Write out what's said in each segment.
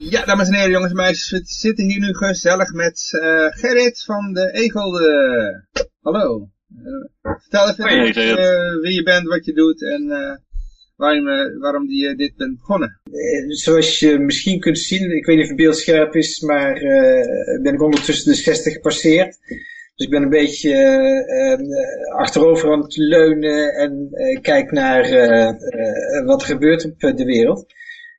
Ja, dames en heren, jongens en meisjes, we zitten hier nu gezellig met uh, Gerrit van de Egelde. Hallo. Uh, vertel even Hoi, uh, wie je bent, wat je doet en waarom, waarom die, dit bent begonnen. zoals je misschien kunt zien, ik weet niet of het beeld scherp is, maar ben ik ondertussen de 60 gepasseerd. Dus ik ben een beetje achterover aan het leunen en kijk naar wat er gebeurt op de wereld.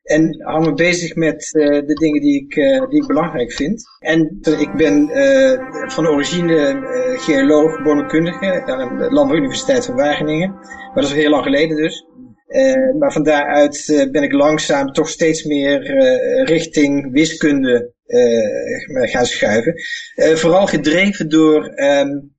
En hou me bezig met uh, de dingen die ik, uh, die ik belangrijk vind. En ik ben uh, van origine geoloog, bodemkundige aan de Landbouw Universiteit van Wageningen. Maar dat is heel lang geleden dus. maar van daaruit ben ik langzaam toch steeds meer richting wiskunde gaan schuiven. vooral gedreven door um,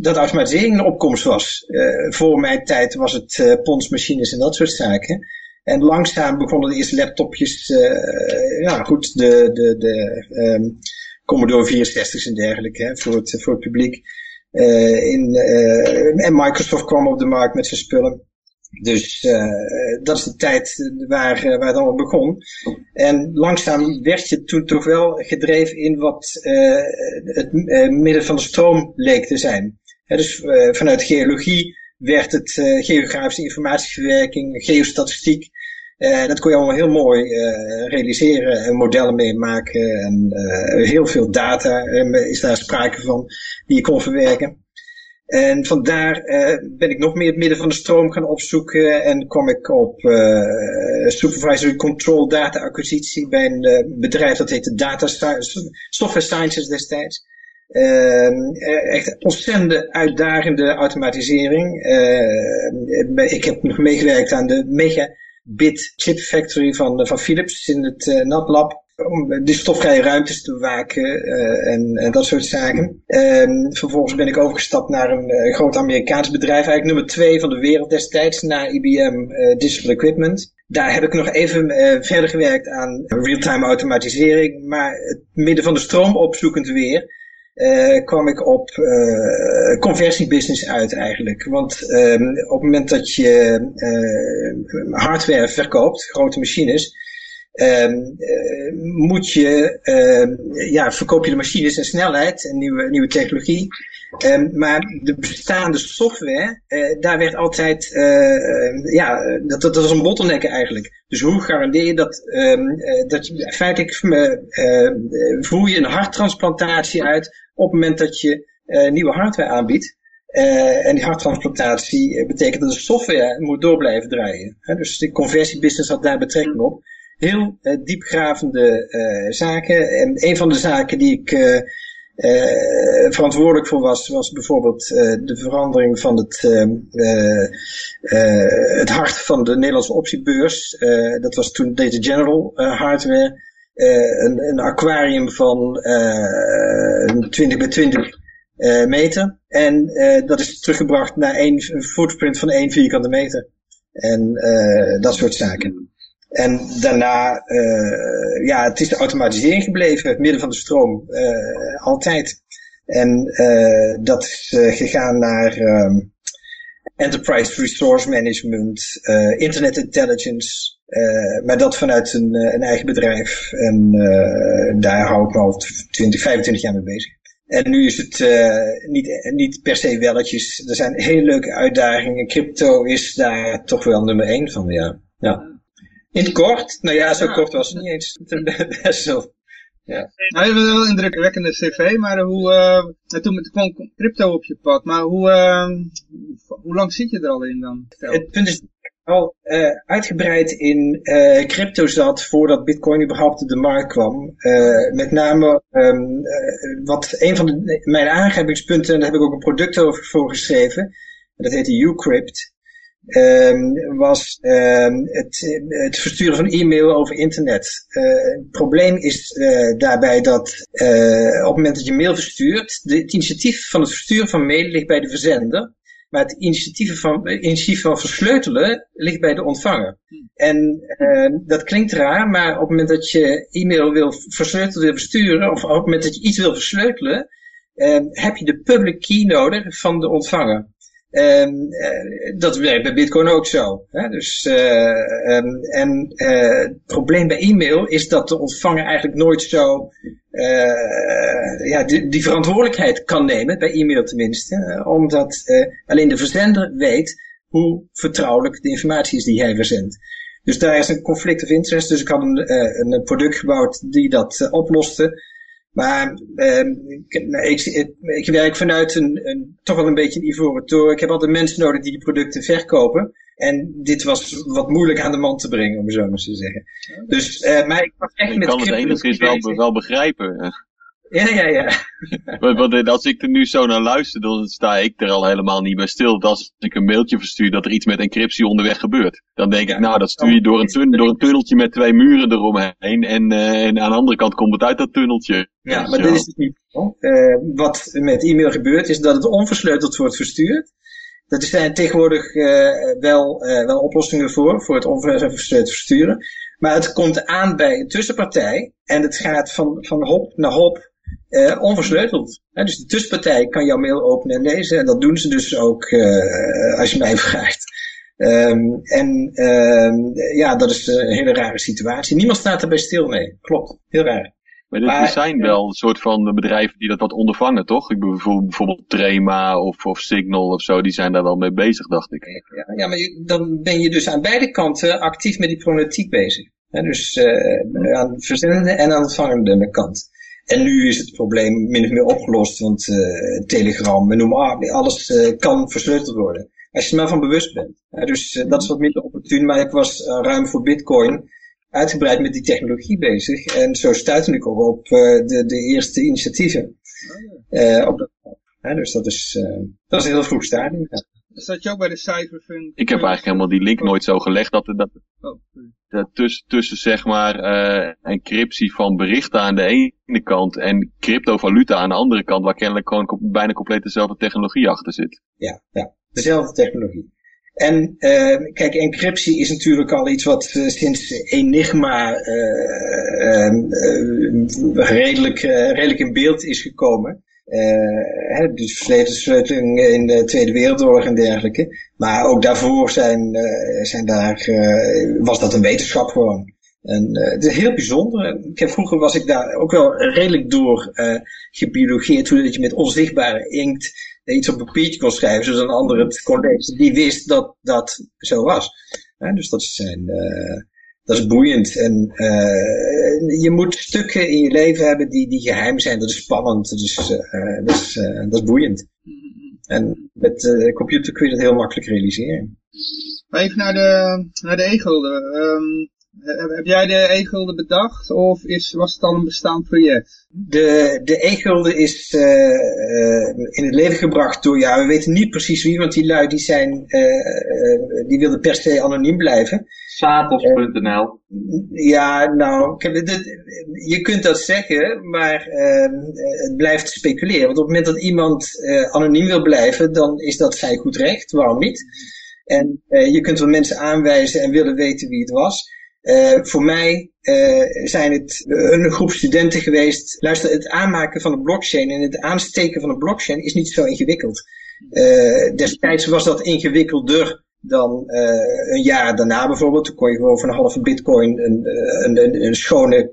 dat automatisering een opkomst was. voor mijn tijd was het ponsmachines en dat soort zaken. En langzaam begonnen de eerste laptopjes, uh, ja goed, de, de, de um, Commodore 64's en dergelijke hè, voor, het, voor het publiek. Uh, in, uh, en Microsoft kwam op de markt met zijn spullen. Dus dat is de tijd waar, waar het allemaal begon. En langzaam werd je toen toch wel gedreven in wat het midden van de stroom leek te zijn. dus vanuit geologie werd het geografische informatieverwerking, geostatistiek, uh, dat kon je allemaal heel mooi uh, realiseren en modellen meemaken. En uh, heel veel data is daar sprake van die je kon verwerken. En vandaar ben ik nog meer het midden van de stroom gaan opzoeken en kwam ik op supervisory control data acquisitie bij een bedrijf dat heette Data Software Sciences destijds. Uh, echt ontzettend uitdagende automatisering. Uh, ik heb nog meegewerkt aan de mega bit chip factory van, van Philips in het uh, NatLab. Om de stofvrije ruimtes te bewaken uh, en, dat soort zaken. Um, vervolgens ben ik overgestapt naar een uh, groot Amerikaans bedrijf. Eigenlijk nummer twee van de wereld destijds. Na IBM Digital Equipment. Daar heb ik nog even verder gewerkt aan real-time automatisering. Maar het midden van de stroom opzoekend weer uh, kwam ik op uh, conversiebusiness uit eigenlijk. Want um, op het moment dat je uh, hardware verkoopt, grote machines, um, moet je, ja, verkoop je de machines en snelheid en nieuwe, nieuwe technologie. Maar de bestaande software, daar werd altijd, ja, dat, dat, was een bottleneck eigenlijk. Dus hoe garandeer je dat, dat je feitelijk voer je een harttransplantatie uit op het moment dat je uh, nieuwe hardware aanbiedt. Uh, en die harttransplantatie betekent dat de software moet door blijven draaien. Hè? Dus de conversiebusiness had daar betrekking op. Heel diepgravende zaken. En een van de zaken die ik verantwoordelijk voor was, was bijvoorbeeld de verandering van het, het hart van de Nederlandse optiebeurs. dat was toen Data General hardware. Uh, een, een, aquarium van uh, 20 bij 20 uh, meter. En dat is teruggebracht naar een footprint van 1 vierkante meter. En dat soort zaken. En daarna, ja, het is de automatisering gebleven, het midden van de stroom, altijd. En dat is gegaan naar um, Enterprise Resource Management, Internet Intelligence, uh, maar dat vanuit een, eh, een eigen bedrijf. En uh, daar hou ik me al 20, 25 jaar mee bezig. En nu is het uh, niet, niet per se welletjes. Er zijn hele leuke uitdagingen. Crypto is daar toch wel nummer één van, ja. ja. In het kort, nou ja, zo kort was het niet eens. Best wel. Ja. Nou, je hebt wel een indrukwekkende cv, maar hoe, uh, toen kwam crypto op je pad, maar hoe, uh, hoe lang zit je er al in dan? Het punt is, al uh, uitgebreid in uh, crypto zat voordat Bitcoin überhaupt op de markt kwam. Uh, met name um, wat een van de, mijn aangrijpingspunten, en daar heb ik ook een product over voor geschreven, dat heet Ucrypt. Um, was um, het, het, versturen van e-mail over internet. het probleem is daarbij dat op het moment dat je mail verstuurt, de, het initiatief van het versturen van mail ligt bij de verzender. Maar het initiatief van, initiatief van versleutelen ligt bij de ontvanger. Hmm. En uh, dat klinkt raar, maar op het moment dat je e-mail wil versleutelen wil versturen, of op het moment dat je iets wil versleutelen, uh, heb je de public key nodig van de ontvanger. Um, uh, dat werkt bij Bitcoin ook zo. Hè? Dus, uh, um, en uh, het probleem bij e-mail is dat de ontvanger eigenlijk nooit zo ja, die, die, verantwoordelijkheid kan nemen, bij e-mail tenminste, omdat alleen de verzender weet hoe vertrouwelijk de informatie is die hij verzendt. Dus daar is een conflict of interest. Dus ik had een, een product gebouwd die dat oploste. Maar uh, ik, ik, ik, werk vanuit een, een, toch wel een beetje een ivoren toren. Ik heb altijd mensen nodig die die producten verkopen. En dit was wat moeilijk aan de man te brengen, om zo maar te zeggen. Dus, uh, maar ik was echt ik met kan het enigszins wel, wel begrijpen. Ja, ja, ja. want, als ik er nu zo naar luister, dan sta ik er al helemaal niet bij stil. Dat als ik een mailtje verstuur dat er iets met encryptie onderweg gebeurt. Dan denk ik, nou, dat stuur je door een, door een tunneltje met twee muren eromheen. En, uh, en aan de andere kant komt het uit dat tunneltje. Ja, maar dat is het niet. Uh, wat met e-mail gebeurt, is dat het onversleuteld wordt verstuurd. Dat zijn tegenwoordig uh, wel, wel oplossingen voor, voor het onversleuteld versturen. Maar het komt aan bij een tussenpartij en het gaat van, van hop naar hop uh, onversleuteld. dus de tussenpartij kan jouw mail openen en lezen. En dat doen ze dus ook uh, als je mij vraagt. Um, en um, ja, dat is een hele rare situatie. Niemand staat erbij stil mee. Klopt, heel raar. Maar, maar er zijn wel een soort van bedrijven die dat wat ondervangen, toch? Ik bedoel, bijvoorbeeld Trema of, of Signal of zo, die zijn daar wel mee bezig, dacht ik. Ja, ja maar je, dan ben je dus aan beide kanten actief met die problematiek bezig. dus uh, aan de verzendende en aan de ontvangende kant. En nu is het probleem min of meer opgelost, want uh, Telegram, noem maar, alles uh, kan versleuteld worden. Als je er maar van bewust bent. Uh, dus dat is wat minder opportun, maar ik was ruim voor Bitcoin uitgebreid met die technologie bezig. En zo stuitte ik ook op de, de eerste initiatieven. Oh, op dat, dus dat is, dat is een heel vroeg stadium. Ja. Zat je ook bij de Cypherfund? Ik heb eigenlijk helemaal die link nooit zo gelegd dat, dat, oh, dat tussen, tussen zeg maar uh, encryptie van berichten aan de ene kant en cryptovaluta aan de andere kant, waar kennelijk gewoon bijna compleet dezelfde technologie achter zit. Ja, ja dezelfde technologie. En uh, kijk, encryptie is natuurlijk al iets wat uh, sinds Enigma uh, redelijk, redelijk in beeld is gekomen. Uh, dus levensversleuteling in de Tweede Wereldoorlog en dergelijke. Maar ook daarvoor zijn, uh, zijn daar, uh, was dat een wetenschap gewoon. En het is heel bijzonder. Ik heb, vroeger was ik daar ook wel redelijk door gebiologeerd. Hoe dat je met onzichtbare inkt iets op papiertje kon schrijven. Zodat een ander het kon lezen. Die wist dat dat zo was. dus dat zijn dat is boeiend. En uh, je moet stukken in je leven hebben die, die geheim zijn. Dat is spannend. Dat is, uh, dat is, uh, dat is boeiend. En met de computer kun je dat heel makkelijk realiseren. Even naar de, naar de e-gulden. Um, heb jij de e-gulden bedacht of is, was het al een bestaand project? De, de e-gulden is in het leven gebracht door, ja, we weten niet precies wie, want die lui die zijn, die wilden per se anoniem blijven. Satos.nl Ja, nou, je kunt dat zeggen, maar ehm, het blijft speculeren. Want op het moment dat iemand anoniem wil blijven, dan is dat zijn goed recht, waarom niet? En je kunt wel mensen aanwijzen en willen weten wie het was. Uh, voor mij zijn het een groep studenten geweest. Luister, het aanmaken van een blockchain en het aansteken van een blockchain is niet zo ingewikkeld. Uh, destijds was dat ingewikkelder dan een jaar daarna bijvoorbeeld. Toen kon je gewoon voor een halve bitcoin een, een, een, een schone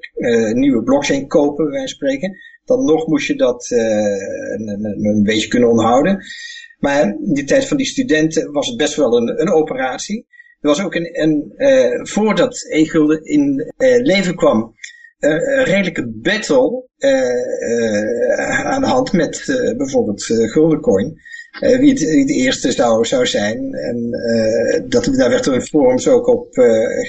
nieuwe blockchain kopen, van spreken. Dan nog moest je dat een, een, een beetje kunnen onderhouden. Maar in die tijd van die studenten was het best wel een, een operatie. Er was ook een, een uh, voordat e-gulden in uh, leven kwam, uh, een redelijke battle aan de hand met bijvoorbeeld Guldencoin. Wie, het, wie het eerste zou, zou zijn. En dat, daar werd er in forums ook op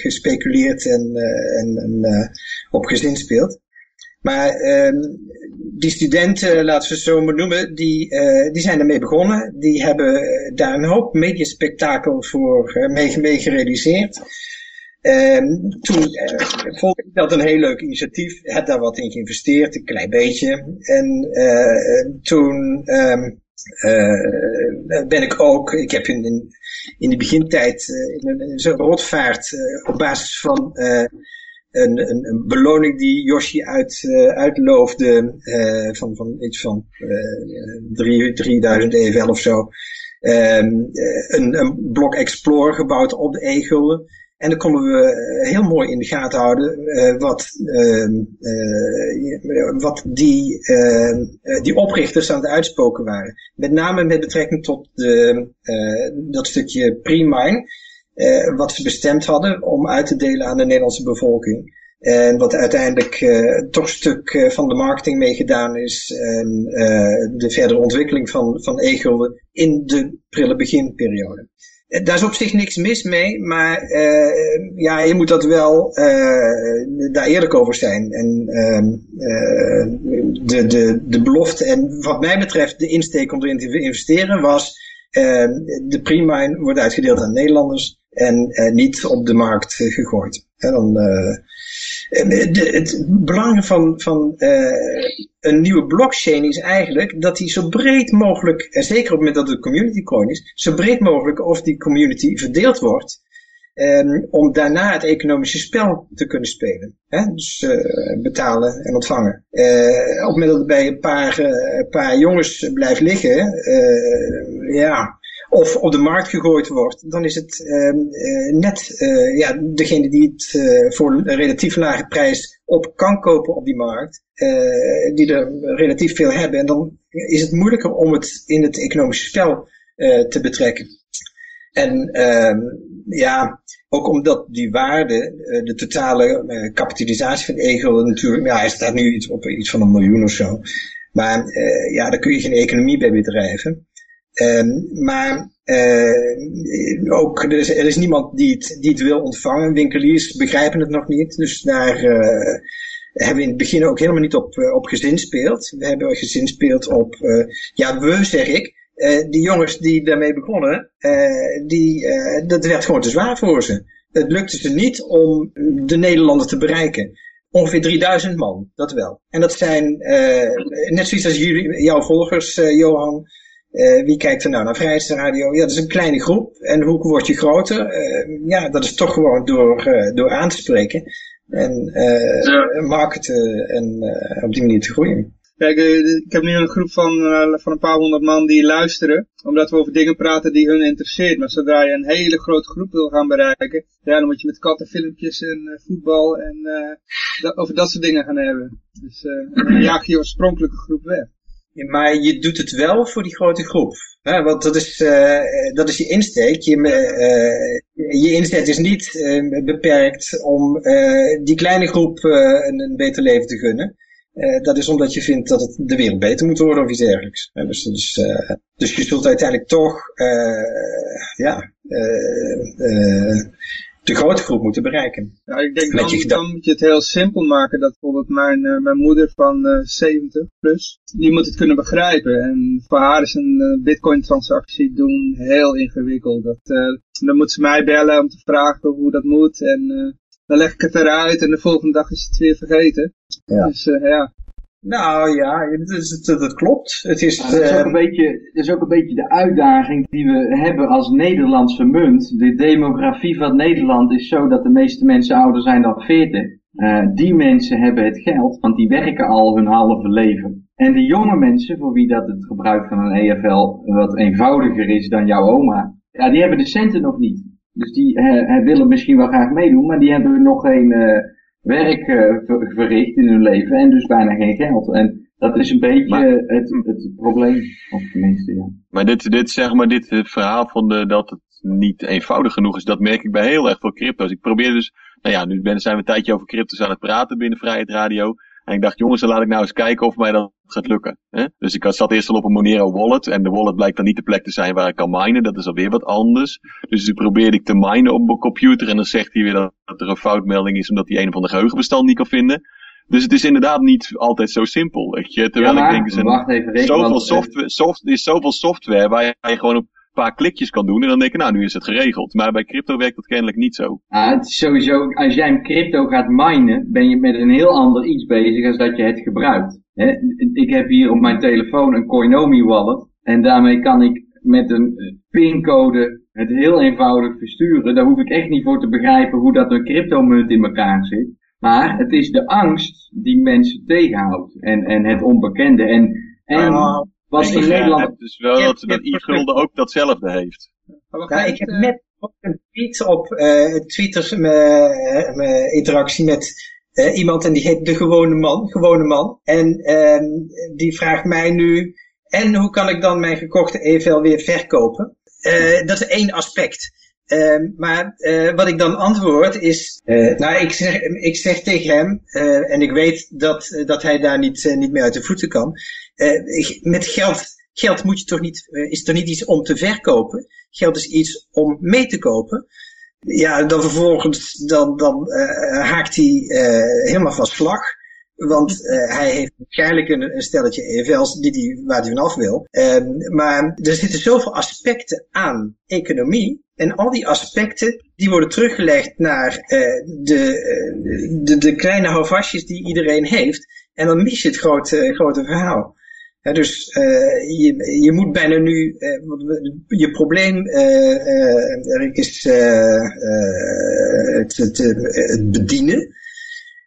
gespeculeerd en, en, en op gezinspeeld. Maar ehm, die studenten, laten we ze zo maar noemen, die, uh, die zijn ermee begonnen. Die hebben daar een hoop mediaspectakel voor uh, mee, mee gerealiseerd. Um, toen uh, vond ik dat een heel leuk initiatief. Heb daar wat in geïnvesteerd, een klein beetje. En toen um, ben ik ook, ik heb in, in, de begintijd in een, zo'n rotvaart op basis van een, een, een beloning die Yoshi uit, uh, uitloofde uh, van, van iets van uh, 3000 EFL of zo. ehm, een, een blok Explorer gebouwd op de e-gulden. En dan konden we heel mooi in de gaten houden wat, ehm, wat die, ehm, die oprichters aan het uitspoken waren. Met name met betrekking tot de, dat stukje pre-mine, wat ze bestemd hadden om uit te delen aan de Nederlandse bevolking. En wat uiteindelijk toch een stuk van de marketing meegedaan is. En de verdere ontwikkeling van, van e-gulden in de prille beginperiode. Daar is op zich niks mis mee, maar ja, je moet dat wel daar eerlijk over zijn. En ehm, de, de, de belofte en wat mij betreft de insteek om erin te investeren was... Ehm, de pre-mine wordt uitgedeeld aan Nederlanders en niet op de markt gegooid. En dan het belang van, van uh, een nieuwe blockchain is eigenlijk dat die zo breed mogelijk, en zeker op het moment dat het community coin is, zo breed mogelijk of die community verdeeld wordt. Um, om daarna het economische spel te kunnen spelen. Hè? Dus uh, betalen en ontvangen. Uh, op het moment dat het bij een paar, paar jongens blijft liggen, ja, of op de markt gegooid wordt, dan is het uh, net uh, ja, degene die het uh, voor een relatief lage prijs op kan kopen op die markt, die er relatief veel hebben. En dan is het moeilijker om het in het economische spel te betrekken. En ehm, ja, ook omdat die waarde, de totale kapitalisatie van Egel natuurlijk, ja, hij staat nu iets op iets van een miljoen of zo. Maar ja, daar kun je geen economie bij bedrijven. Um, maar uh, ook, er is, niemand die het, die wil ontvangen. Winkeliers begrijpen het nog niet. Dus daar uh, hebben we in het begin ook helemaal niet op, uh, op gezinspeeld. We hebben gezinspeeld op, ja, we zeg ik. die jongens die daarmee begonnen, die, dat werd gewoon te zwaar voor ze. Het lukte ze niet om de Nederlander te bereiken. Ongeveer 3000 man, dat wel. En dat zijn, net zoiets als jullie, jouw volgers, Johan, uh, wie kijkt er nou naar Vrijheidsradio? Ja, dat is een kleine groep. En hoe word je groter? Uh, ja, dat is toch gewoon door, uh, door aan te spreken. En ja. marketen en op die manier te groeien. Kijk, ik heb nu een groep van, van een paar honderd man die luisteren. Omdat we over dingen praten die hun interesseert. Maar zodra je een hele grote groep wil gaan bereiken. Ja, dan moet je met kattenfilmpjes en voetbal en over dat soort dingen gaan hebben. Dus dan jaag je oorspronkelijke groep weg maar je doet het wel voor die grote groep. Want dat is, uh, dat is je insteek. Je, uh, je inzet is niet uh, beperkt om die kleine groep een, een, beter leven te gunnen. dat is omdat je vindt dat het de wereld beter moet worden of iets dergelijks. Dus, dus je zult uiteindelijk toch ja, de grote groep moeten bereiken. Ja, ik denk dan, dan moet je het heel simpel maken. Dat bijvoorbeeld mijn, uh, mijn moeder van uh, eh, 70 plus, die moet het kunnen begrijpen. En voor haar is een uh, bitcoin transactie doen heel ingewikkeld. Dat, dan moet ze mij bellen om te vragen hoe dat moet. En dan leg ik het eruit en de volgende dag is het weer vergeten. Ja. Dus ja, nou ja, dat, dat klopt. Het is, dat, is ook een beetje, dat is ook een beetje de uitdaging die we hebben als Nederlandse munt. De demografie van Nederland is zo dat de meeste mensen ouder zijn dan 40. Uh, eh, die mensen hebben het geld, want die werken al hun halve leven. En de jonge mensen, voor wie dat het gebruik van een EFL wat eenvoudiger is dan jouw oma, ja, die hebben de centen nog niet. Dus die uh, willen misschien wel graag meedoen, maar die hebben nog geen... Uh, werk uh, verricht in hun leven en dus bijna geen geld. En dat is een beetje het, het probleem, of tenminste, ja. Maar dit, dit, zeg maar, dit verhaal van de, dat het niet eenvoudig genoeg is, dat merk ik bij heel erg veel crypto's. Ik probeer dus, nou ja, nu zijn we een tijdje over crypto's aan het praten binnen Vrijheid Radio. En ik dacht, jongens, dan laat ik nou eens kijken of mij dat gaat lukken. Hè? Dus ik zat eerst al op een Monero wallet. En de wallet blijkt dan niet de plek te zijn waar ik kan minen. Dat is alweer wat anders. Dus nu probeerde ik te minen op mijn computer. En dan zegt hij weer dat er een foutmelding is omdat hij een of ander geheugenbestand niet kan vinden. Dus het is inderdaad niet altijd zo simpel. Weet je? Terwijl ik denk, er, zijn zoveel software, soft, er is zoveel software waar je gewoon op paar klikjes kan doen en dan denk je, nou, nu is het geregeld. Maar bij crypto werkt dat kennelijk niet zo. Ja, het is sowieso, als jij een crypto gaat minen, ben je met een heel ander iets bezig als dat je het gebruikt. Ik heb hier op mijn telefoon een Coinomi wallet en daarmee kan ik met een pincode het heel eenvoudig versturen. Daar hoef ik echt niet voor te begrijpen hoe dat een cryptomunt in elkaar zit. Maar het is de angst die mensen tegenhoudt en, en het onbekende. En, en Was in Ik Nederland... begrijp dus wel dat, dat e-gulden ook datzelfde heeft. Ja, ik heb eh, net ook een tweet op eh Twitter, mijn interactie met iemand en die heet De Gewone Man, Gewone Man. En ehm, die vraagt mij nu, en hoe kan ik dan mijn gekochte EVL weer verkopen? Eh, dat is één aspect. Ehm, maar eh, wat ik dan antwoord is, eh, nou ik zeg, ik zeg tegen hem, en ik weet dat, dat hij daar niet, niet meer uit de voeten kan. met geld, geld moet je toch niet, is toch niet iets om te verkopen? Geld is iets om mee te kopen. Ja, dan vervolgens dan, dan eh, haakt hij eh, helemaal van slag. Want eh, hij heeft waarschijnlijk een, een stelletje EFL's die die, waar hij vanaf wil. Ehm, maar er zitten zoveel aspecten aan economie. En al die aspecten die worden teruggelegd naar eh, de, eh, de, de kleine houvastjes die iedereen heeft. En dan mis je het grote, grote verhaal. Dus eh, je, je moet bijna nu, eh, je probleem eh, is het, het, het bedienen.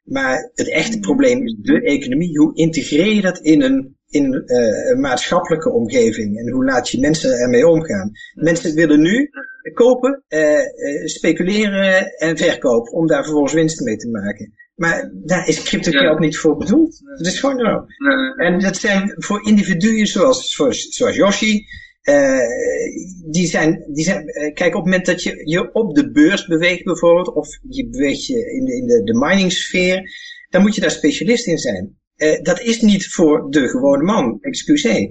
Maar het echte probleem is de economie. Hoe integreer je dat in een, in, een maatschappelijke omgeving? En hoe laat je mensen ermee omgaan? Mensen willen nu kopen, speculeren en verkopen om daar vervolgens winst mee te maken. Maar daar is crypto Ja. geld niet voor bedoeld. Dat is gewoon zo. nee, En dat zijn voor individuen zoals, zoals, zoals Yoshi. eh, die zijn, die zijn, eh, kijk, op het moment dat je je op de beurs beweegt bijvoorbeeld, of je beweegt je in de, in de, de miningsfeer, dan moet je daar specialist in zijn. Eh, dat is niet voor de gewone man, excuseer.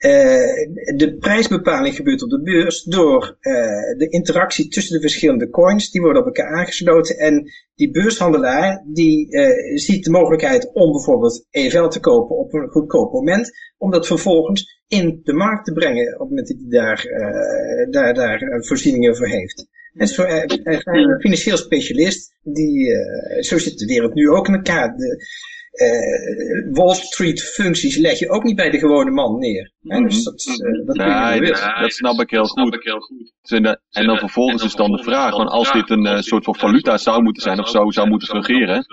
Eh, de prijsbepaling gebeurt op de beurs door eh, de interactie tussen de verschillende coins. Die worden op elkaar aangesloten. En die beurshandelaar die eh, ziet de mogelijkheid om bijvoorbeeld EFL te kopen op een goedkoop moment. Om dat vervolgens in de markt te brengen op het moment dat hij daar, daar, daar voorzieningen voor heeft. En zo, een financieel specialist. Die, zo zit de wereld nu ook in elkaar. De, eh, Wall Street functies leg je ook niet bij de gewone man neer. Hè, dus dat, eh, dat snap ik heel goed. En, eh, en dan vervolgens is dan de vraag, van als dit een eh, soort van valuta zou moeten zijn of zo zou moeten fungeren,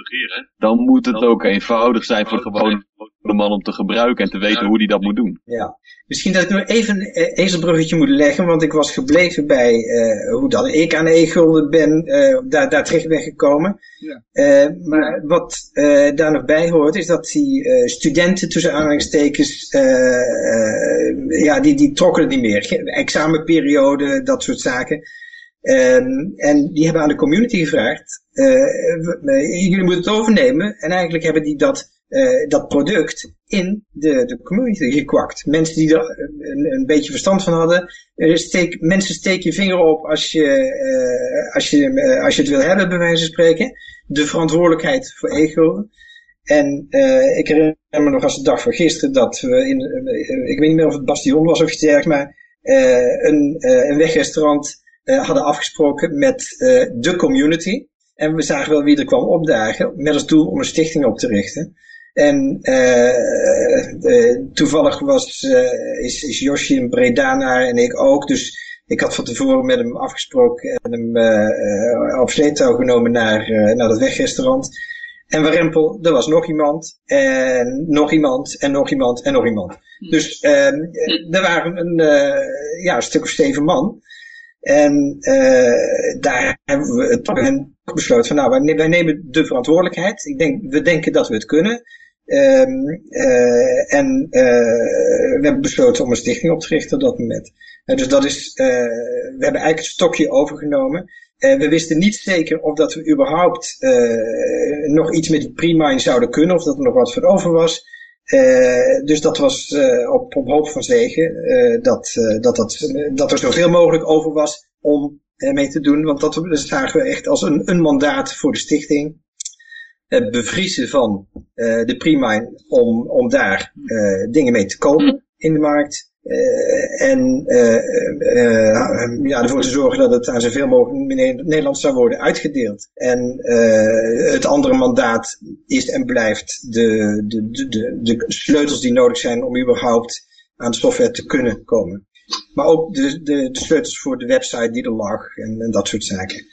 dan moet het ook eenvoudig zijn voor de gewone man om te gebruiken en te weten hoe die dat moet doen. Ja. Misschien dat ik nog even een ezelbruggetje moet leggen, want ik was gebleven bij eh, hoe dat ik aan e-gulden ben, eh, daar, daar terecht ben gekomen. Ja. Eh, maar wat eh, daar nog bij hoort, is dat die eh, studenten tussen aanhalingstekens, eh, eh, ja, die, die trokken het niet meer. Examenperiode, dat soort zaken. Ehm, en die hebben aan de community gevraagd, eh, jullie moeten het overnemen. En eigenlijk hebben die dat, eh, dat product in de, de community gekwakt. Mensen die er een, een beetje verstand van hadden. Eh, steek, mensen steek je vinger op als je, eh, als, je, eh, als je het wil hebben, bij wijze van spreken. De verantwoordelijkheid voor e-gulden. En eh, ik herinner me nog als de dag van gisteren dat we in, eh, ik weet niet meer of het Bastion was of iets dergelijks, maar eh, een, eh, een wegrestaurant eh, hadden afgesproken met eh, de community. En we zagen wel wie er kwam opdagen met als doel om een stichting op te richten. En eh, eh, toevallig was, eh, is, is Yoshi een Bredanaar en ik ook. Dus ik had van tevoren met hem afgesproken en hem op sleeptouw genomen naar, naar dat wegrestaurant. En Warempel, er was nog iemand, en nog iemand, en nog iemand, en nog iemand. Dus eh, er waren een, ja, een stuk of zeven man. En daar hebben we het en besloten van nou, wij nemen de verantwoordelijkheid. Ik denk, we denken dat we het kunnen. Ehm, eh, en eh, we hebben besloten om een stichting op te richten op dat moment. Eh, dus dat is, we hebben eigenlijk het stokje overgenomen. We wisten niet zeker of dat we überhaupt nog iets met die pre-mine zouden kunnen, of dat er nog wat voor over was. Dus dat was op, op hoop van zegen dat, dat, dat, dat er zoveel mogelijk over was om mee te doen. Want dat, dat zagen we echt als een, een mandaat voor de stichting. Het bevriezen van eh, de pre-mine om, om daar eh, dingen mee te kopen in de markt. Eh, en eh, eh, ja, ervoor te zorgen dat het aan zoveel mogelijk Nederland zou worden uitgedeeld. En eh, het andere mandaat is en blijft de, de, de, de, sleutels die nodig zijn om überhaupt aan de software te kunnen komen. Maar ook de, de, sleutels voor de website die er lag en, en dat soort zaken.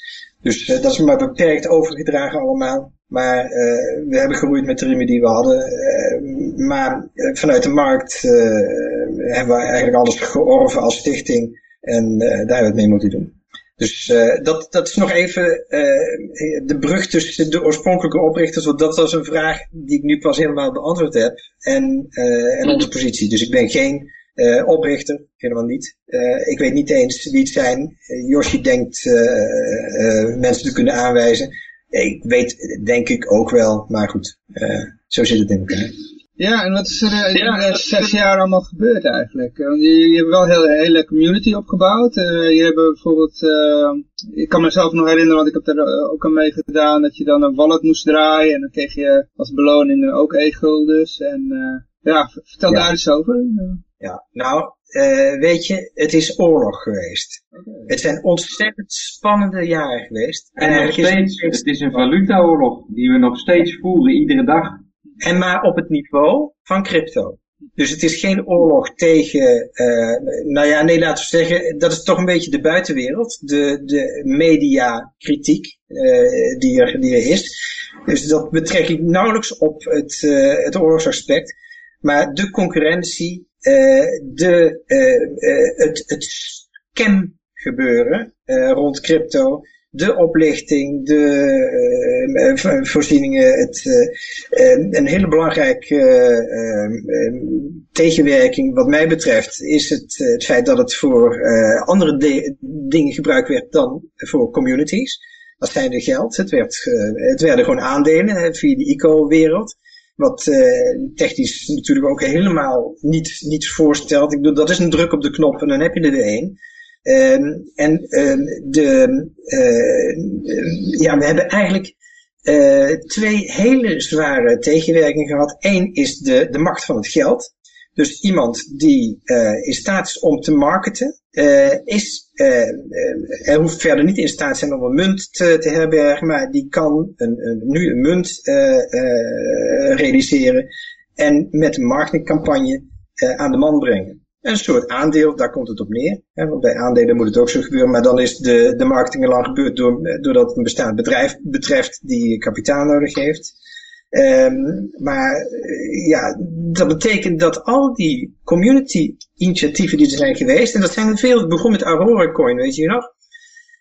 Dus eh, dat is maar beperkt overgedragen allemaal. Maar eh, we hebben geroeid met de riemen die we hadden. Eh, maar eh, vanuit de markt, hebben we eigenlijk alles georven als stichting. En daar hebben we het mee moeten doen. Dus uh, dat, dat is nog even uh, de brug tussen de oorspronkelijke oprichters, want dat was een vraag die ik nu pas helemaal beantwoord heb, en, uh, en onze positie. Dus ik ben geen oprichter, helemaal niet. ik weet niet eens wie het zijn. Yoshi denkt mensen te kunnen aanwijzen. Ik weet, denk ik ook wel, maar goed, zo zit het in elkaar. Ja, en wat is er in ja, de zes jaar allemaal gebeurd eigenlijk? Je, je hebt wel een hele, hele community opgebouwd. Uh, je hebt bijvoorbeeld, uh, ik kan mezelf nog herinneren, want ik heb er ook aan meegedaan, dat je dan een wallet moest draaien. En dan kreeg je als beloning ook e-guldens. En uh, ja, vertel daar eens over. Ja, nou, weet je, het is oorlog geweest. Okay. Het zijn ontzettend spannende jaren geweest. En, en nog steeds, het is een valutaoorlog die we nog steeds voeren, iedere dag. En maar op het niveau van crypto. Dus het is geen oorlog tegen, uh, nou ja, nee, laten we zeggen, dat is toch een beetje de buitenwereld, de, de mediakritiek uh, die, er, die er is. Dus dat betrek ik nauwelijks op het, het oorlogsaspect. Maar de concurrentie, de, het, het scam gebeuren rond crypto, de oplichting, de uh, voorzieningen, het, uh, een hele belangrijke uh, tegenwerking wat mij betreft is het, het feit dat het voor andere dingen gebruikt werd dan voor communities. Dat zijn de geld. Het, werd, het werden gewoon aandelen via de ICO-wereld. Wat technisch natuurlijk ook helemaal niet, niet voorstelt. Ik bedoel, dat is een druk op de knop en dan heb je er één. Um, en um, de, uh, ja, we hebben eigenlijk uh, twee hele zware tegenwerkingen gehad. Eén is de, de macht van het geld. Dus iemand die uh, in staat is om te marketen, is, er hoeft verder niet in staat zijn om een munt te, te herbergen, maar die kan een, een, nu een munt realiseren en met een marketingcampagne aan de man brengen een soort aandeel, daar komt het op neer. Hè, want bij aandelen moet het ook zo gebeuren, maar dan is de, de marketing al lang gebeurd door, doordat het een bestaand bedrijf betreft die kapitaal nodig heeft. Um, maar eh, ja, dat betekent dat al die community initiatieven die er zijn geweest, en dat zijn er veel, het begon met Aurora Coin, weet je nog?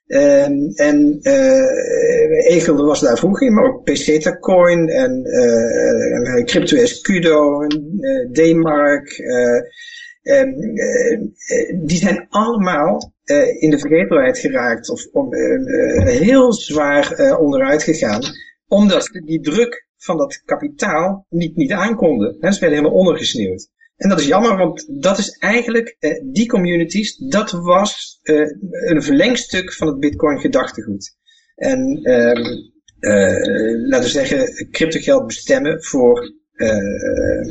Um, en uh, Egel was daar vroeger in, maar ook Peseta Coin en uh, Crypto Escudo en D-Mark. Ehm, eh, die zijn allemaal in de vergetelheid geraakt of heel zwaar onderuit gegaan, omdat die druk van dat kapitaal niet, niet aankonden. Ze werden helemaal ondergesneeuwd. En dat is jammer, want dat is eigenlijk, die communities, dat was een verlengstuk van het bitcoin gedachtegoed. En ehm, laten we zeggen, cryptogeld bestemmen voor uh,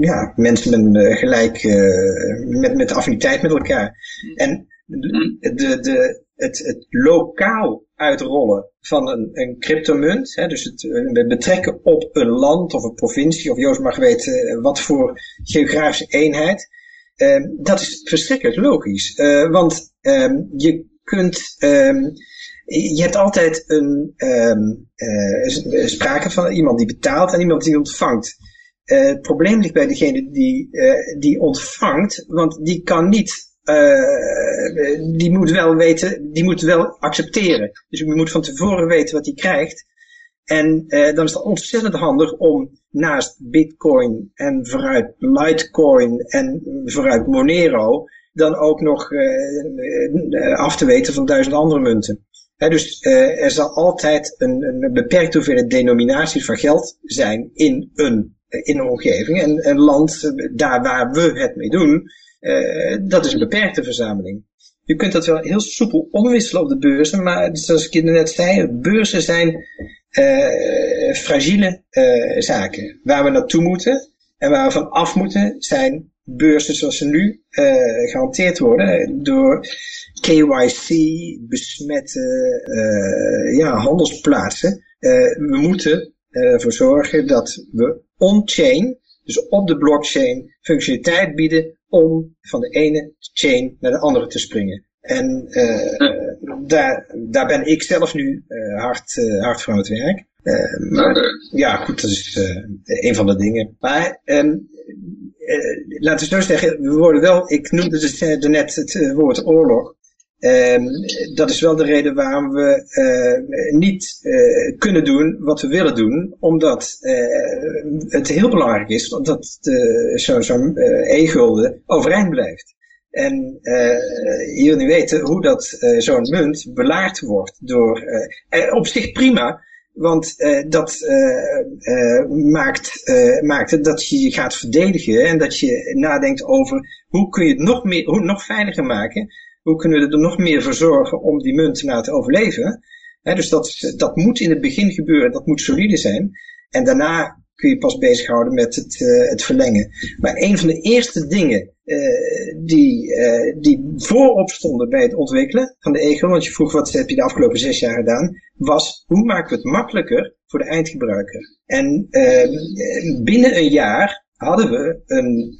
ja, mensen met gelijk, uh, met, met affiniteit met elkaar. En de, de, het, het lokaal uitrollen van een, een cryptomunt, hè, dus het, het betrekken op een land of een provincie, of Joost mag weten wat voor geografische eenheid, uh, dat is verschrikkelijk logisch. Uh, want um, je kunt um, je hebt altijd een uh, sprake van iemand die betaalt en iemand die ontvangt. Het probleem ligt bij degene die, die ontvangt, want die kan niet, die moet wel weten, die moet wel accepteren. Dus je moet van tevoren weten wat hij krijgt. En dan is het ontzettend handig om naast Bitcoin en vooruit Litecoin en vooruit Monero dan ook nog af te weten van duizend andere munten dus er zal altijd een, een beperkte hoeveelheid denominaties van geld zijn in een, in een omgeving. En een land, daar waar we het mee doen, uh, dat is een beperkte verzameling. Je kunt dat wel heel soepel omwisselen op de beurzen, maar zoals ik net zei, beurzen zijn uh, fragiele zaken. Waar we naartoe moeten en waar we van af moeten zijn beurzen zoals ze nu gehanteerd worden door KYC, besmette ja, handelsplaatsen. We moeten ervoor zorgen dat we on-chain, dus op de blockchain, functionaliteit bieden om van de ene chain naar de andere te springen. En uh, daar, daar ben ik zelf nu hard, hard voor aan het werk. Uh, maar, Ja, goed, dat is uh, een van de dingen. Maar um, uh, laten we zo zeggen, we worden wel, ik noemde dus net het woord oorlog. Um, dat is wel de reden waarom we uh, niet uh, kunnen doen wat we willen doen. Omdat uh, het heel belangrijk is dat zo'n zo e-gulden overeind blijft. En wil niet weten hoe dat zo'n munt belaard wordt door... op zich prima, want dat maakt, maakt het dat je je gaat verdedigen en dat je nadenkt over hoe kun je het nog, meer, hoe nog veiliger maken hoe kunnen we er nog meer voor zorgen om die munt te overleven? dus dat, dat moet in het begin gebeuren, dat moet solide zijn. En daarna kun je pas bezighouden met het, uh, het verlengen. Maar een van de eerste dingen uh, die, uh, die voorop stonden bij het ontwikkelen van de ego, want je vroeg wat heb je de afgelopen zes jaar gedaan, was hoe maken we het makkelijker voor de eindgebruiker. En ehm, binnen een jaar hadden we een,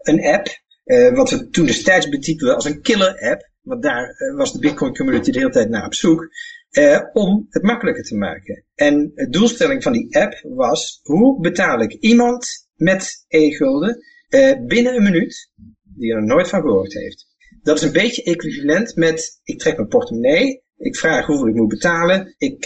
een app uh, wat we toen destijds betitelden als een killer app. Want daar uh, was de Bitcoin community de hele tijd naar op zoek. Uh, om het makkelijker te maken. En de doelstelling van die app was, hoe betaal ik iemand met e-gulden binnen een minuut, die er nooit van gehoord heeft. Dat is een beetje equivalent met, ik trek mijn portemonnee, ik vraag hoeveel ik moet betalen. Ik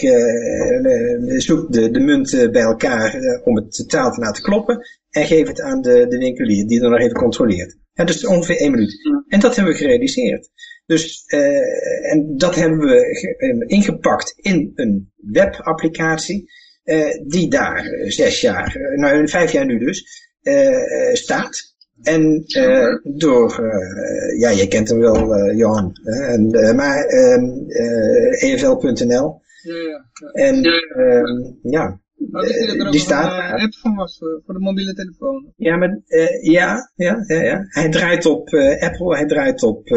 zoek de, de munten bij elkaar om het totaal te laten kloppen. En geef het aan de, de winkelier die er nog even controleert. Ja, dus ongeveer één minuut. En dat hebben we gerealiseerd. Dus, uh, en dat hebben we ingepakt in een webapplicatie. die daar zes jaar, nou vijf jaar nu dus, staat. En uh, door, uh, ja, je kent hem wel, uh, Johan, en, maar EFL.nl. Ja, ja, ja. En ja, ja er die staat een app van was voor, voor, de mobiele telefoon. Ja, maar, ja, ja, ja, ja. Hij draait op Apple, hij draait op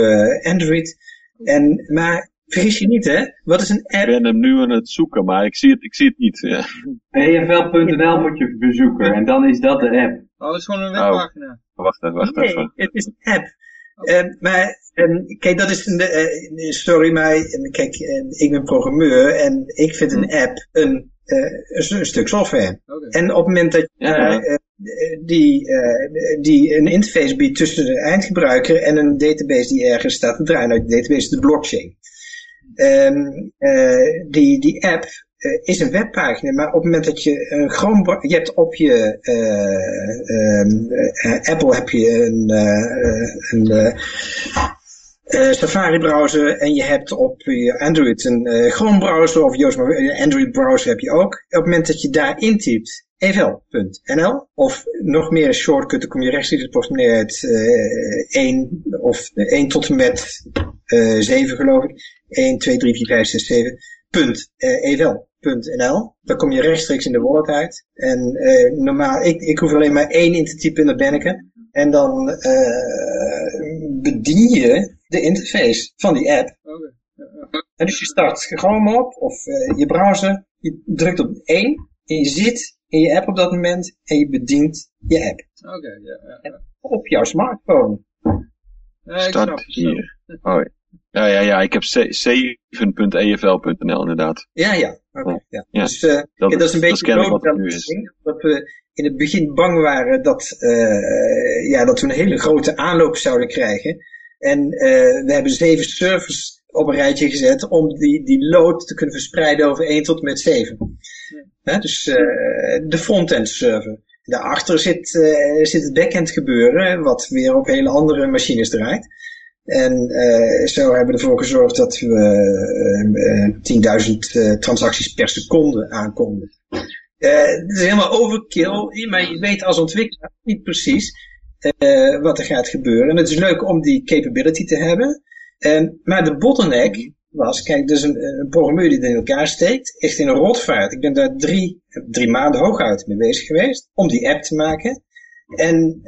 Android. En, maar vergis je niet, hè? Wat is een app? Ik ben hem nu aan het zoeken, maar ik zie het, ik zie het niet. Ja. EFL.nl moet je bezoeken en dan is dat de app. Oh, dat is gewoon een webpagina. Oh, wacht even, wacht nee, even. het is een app. Uh, maar um, kijk, dat is een, uh, sorry, maar kijk, uh, ik ben programmeur en ik vind een app een, een stuk software. Okay. En op het moment dat je die, die een interface biedt tussen de eindgebruiker en een database die ergens staat te draaien, nou, de database de blockchain. Um, die, die app uh, is een webpagina, maar op het moment dat je een Chrome, je hebt op je uh, Apple heb je een, een Safari browser en je hebt op je Android een Chrome browser of Joost, maar Android browser heb je ook. Op het moment dat je daar intypt evl.nl of nog meer shortcut, dan kom je rechtstreeks het portemonnee uit 1 of 1 tot en met 7 geloof ik. 1, 2, 3, 4, 5, 6, 7 evel.nl. Dan kom je rechtstreeks in de wallet uit. En uh, normaal, ik, ik hoef alleen maar één in te typen in de Benneken. En dan uh, bedien je de interface van die app. Okay. En dus je start Chrome op of uh, je browser. Je drukt op één en je zit in je app op dat moment en je bedient je app. Oké, okay, ja, ja, Op jouw smartphone. Start hier. Oh, ja, ja, ja, ik heb 7.efl.nl inderdaad. Ja, ja. Okay, ja. ja. Dus uh, dat, dat, is een beetje dat, dat we in het begin bang waren dat, uh, ja, dat we een hele grote aanloop zouden krijgen. En uh, we hebben zeven servers op een rijtje gezet om die, die load te kunnen verspreiden over 1 tot en met 7. Ja. dus de frontend server. Daarachter zit, zit het backend gebeuren, wat weer op hele andere machines draait. En uh, zo hebben we ervoor gezorgd dat we uh, 10.000 uh, transacties per seconde aankonden. het is helemaal overkill, maar je weet als ontwikkelaar niet precies wat er gaat gebeuren. En het is leuk om die capability te hebben. maar de bottleneck was, kijk, dus een, een programmeur die het in elkaar steekt, echt in een rotvaart. Ik ben daar drie, drie maanden hooguit mee bezig geweest om die app te maken. En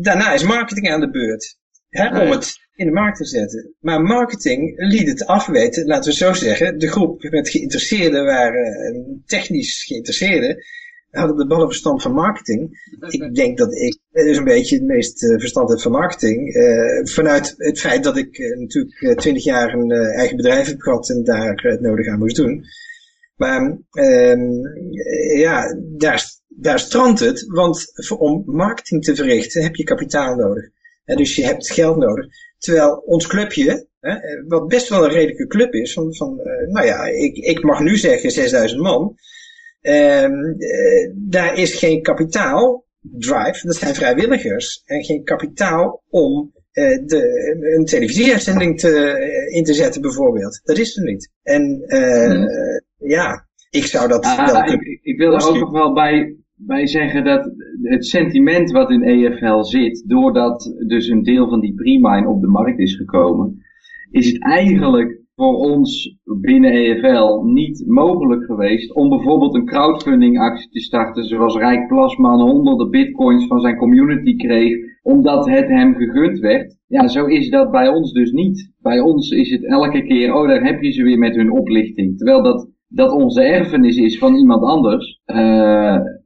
daarna is marketing aan de beurt hè, om het in de markt te zetten. Maar marketing liet het afweten, laten we zo zeggen. De groep met geïnteresseerden waren uh, technisch geïnteresseerden. Hadden de ballenverstand van marketing. Ik denk dat ik dus een beetje het meest uh, verstand heb van marketing. Uh, vanuit het feit dat ik natuurlijk twintig jaar een eigen bedrijf heb gehad en daar het nodig aan moest doen. Maar ehm, ja, daar, daar strandt het, want voor, om marketing te verrichten heb je kapitaal nodig. En dus je hebt geld nodig. Terwijl ons clubje, hè, wat best wel een redelijke club is, van, van nou ja, ik, ik mag nu zeggen 6000 man, um, uh, daar is geen kapitaal drive, dat zijn vrijwilligers, en geen kapitaal om uh, de, een televisieuitzending te, in te zetten bijvoorbeeld. Dat is er niet. En hmm. ja, ik zou dat ah, wel ik, ik wil er ook nog wel bij wij zeggen dat het sentiment wat in EFL zit, doordat dus een deel van die pre-mine op de markt is gekomen, is het eigenlijk voor ons binnen EFL niet mogelijk geweest om bijvoorbeeld een crowdfunding actie te starten zoals Rijk Plasman honderden bitcoins van zijn community kreeg omdat het hem gegund werd. Ja, zo is dat bij ons dus niet. Bij ons is het elke keer, oh daar heb je ze weer met hun oplichting. Terwijl dat dat onze erfenis is van iemand anders. Uh,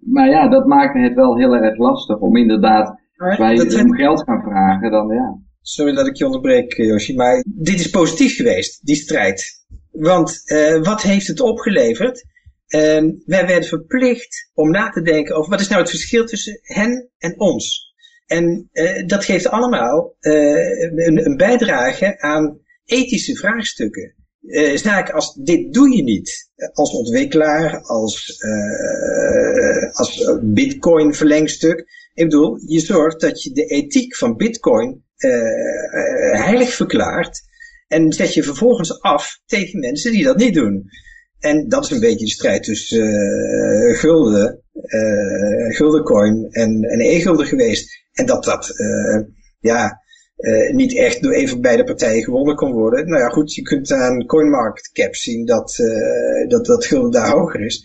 maar ja, dat maakte het wel heel erg lastig om inderdaad, als wij om geld gaan vragen, dan ja. Sorry dat ik je onderbreek, Yoshi, maar dit is positief geweest, die strijd. Want uh, wat heeft het opgeleverd? Uh, wij werden verplicht om na te denken over wat is nou het verschil tussen hen en ons. En uh, dat geeft allemaal een, een bijdrage aan ethische vraagstukken zaak als dit doe je niet als ontwikkelaar, als, als bitcoin verlengstuk. Ik bedoel, je zorgt dat je de ethiek van bitcoin heilig verklaart en zet je vervolgens af tegen mensen die dat niet doen. En dat is een beetje de strijd tussen uh, gulden, uh, guldencoin en, en e-gulden geweest. En dat dat, uh, ja, niet echt door een van beide partijen gewonnen kon worden. Nou ja, goed, je kunt aan CoinMarketCap zien dat, dat dat gulden daar hoger is,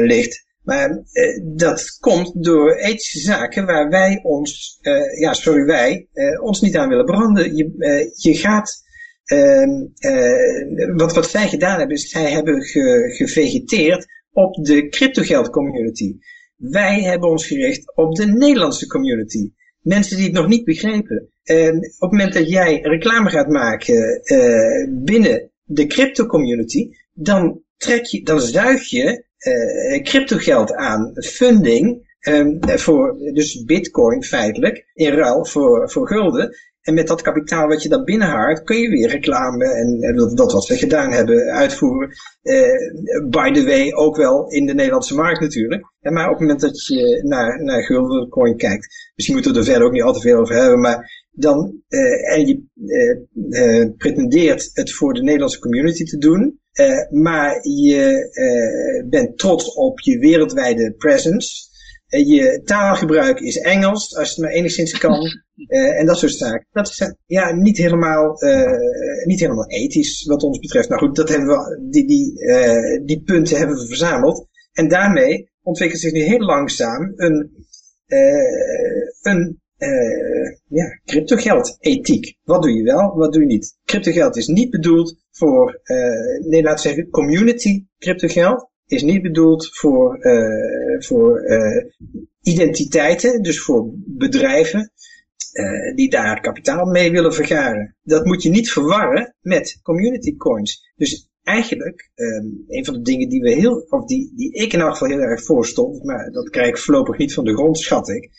ligt. Maar dat komt door ethische zaken waar wij ons, ja, sorry wij, ons niet aan willen branden. Je, je gaat, ehm, wat, wat zij gedaan hebben, is zij hebben ge, gevegeteerd op de cryptogeld community. Wij hebben ons gericht op de Nederlandse community mensen die het nog niet begrepen. En op het moment dat jij reclame gaat maken binnen de crypto community, dan trek je, dan zuig je cryptogeld aan, funding, um, voor, dus bitcoin feitelijk, in ruil voor, voor gulden. En met dat kapitaal wat je dan binnenhaalt, kun je weer reclame en dat, wat we gedaan hebben uitvoeren. Uh, by the way, ook wel in de Nederlandse markt natuurlijk. maar op het moment dat je naar, naar Guldencoin kijkt, misschien moeten we er verder ook niet al te veel over hebben, maar dan, uh, en je pretendeert het voor de Nederlandse community te doen, maar je bent trots op je wereldwijde presence. je taalgebruik is Engels, als je het maar enigszins kan. En dat soort zaken. Dat is ja, niet, helemaal, niet helemaal ethisch wat ons betreft. Nou goed, dat hebben we, die, die, die punten hebben we verzameld. En daarmee ontwikkelt zich nu heel langzaam een, een ja, cryptogeld ethiek. Wat doe je wel, wat doe je niet? Cryptogeld is niet bedoeld voor, nee laten we zeggen, community cryptogeld. Is niet bedoeld voor, voor identiteiten, dus voor bedrijven uh, die daar kapitaal mee willen vergaren. Dat moet je niet verwarren met community coins. Dus eigenlijk, um, een van de dingen die we heel, of die, die ik in elk geval heel erg voorstond, maar dat krijg ik voorlopig niet van de grond, schat ik,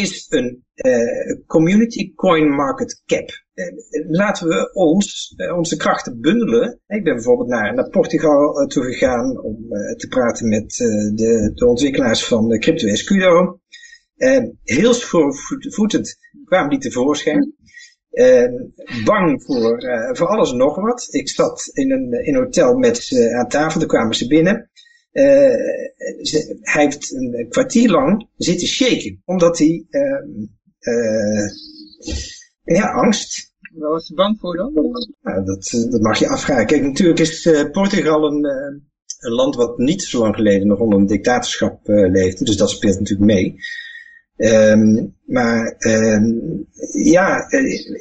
is een uh, community coin market cap. Uh, laten we ons, uh, onze krachten bundelen. Ik ben bijvoorbeeld naar, naar Portugal toe gegaan om te praten met de, de ontwikkelaars van Crypto Escudo. heel schoorvoetend kwamen die tevoorschijn. Uh, bang voor, voor alles en nog wat. Ik zat in een, in een hotel met ze aan tafel, daar kwamen ze binnen. Ze, hij heeft een kwartier lang zitten shaken, omdat hij, uh, ja, angst. Waar was hij bang voor dan? Nou, dat, dat mag je afvragen. Kijk, natuurlijk is Portugal een, een land wat niet zo lang geleden nog onder een dictatorschap leefde, dus dat speelt natuurlijk mee. Um, maar um, ja,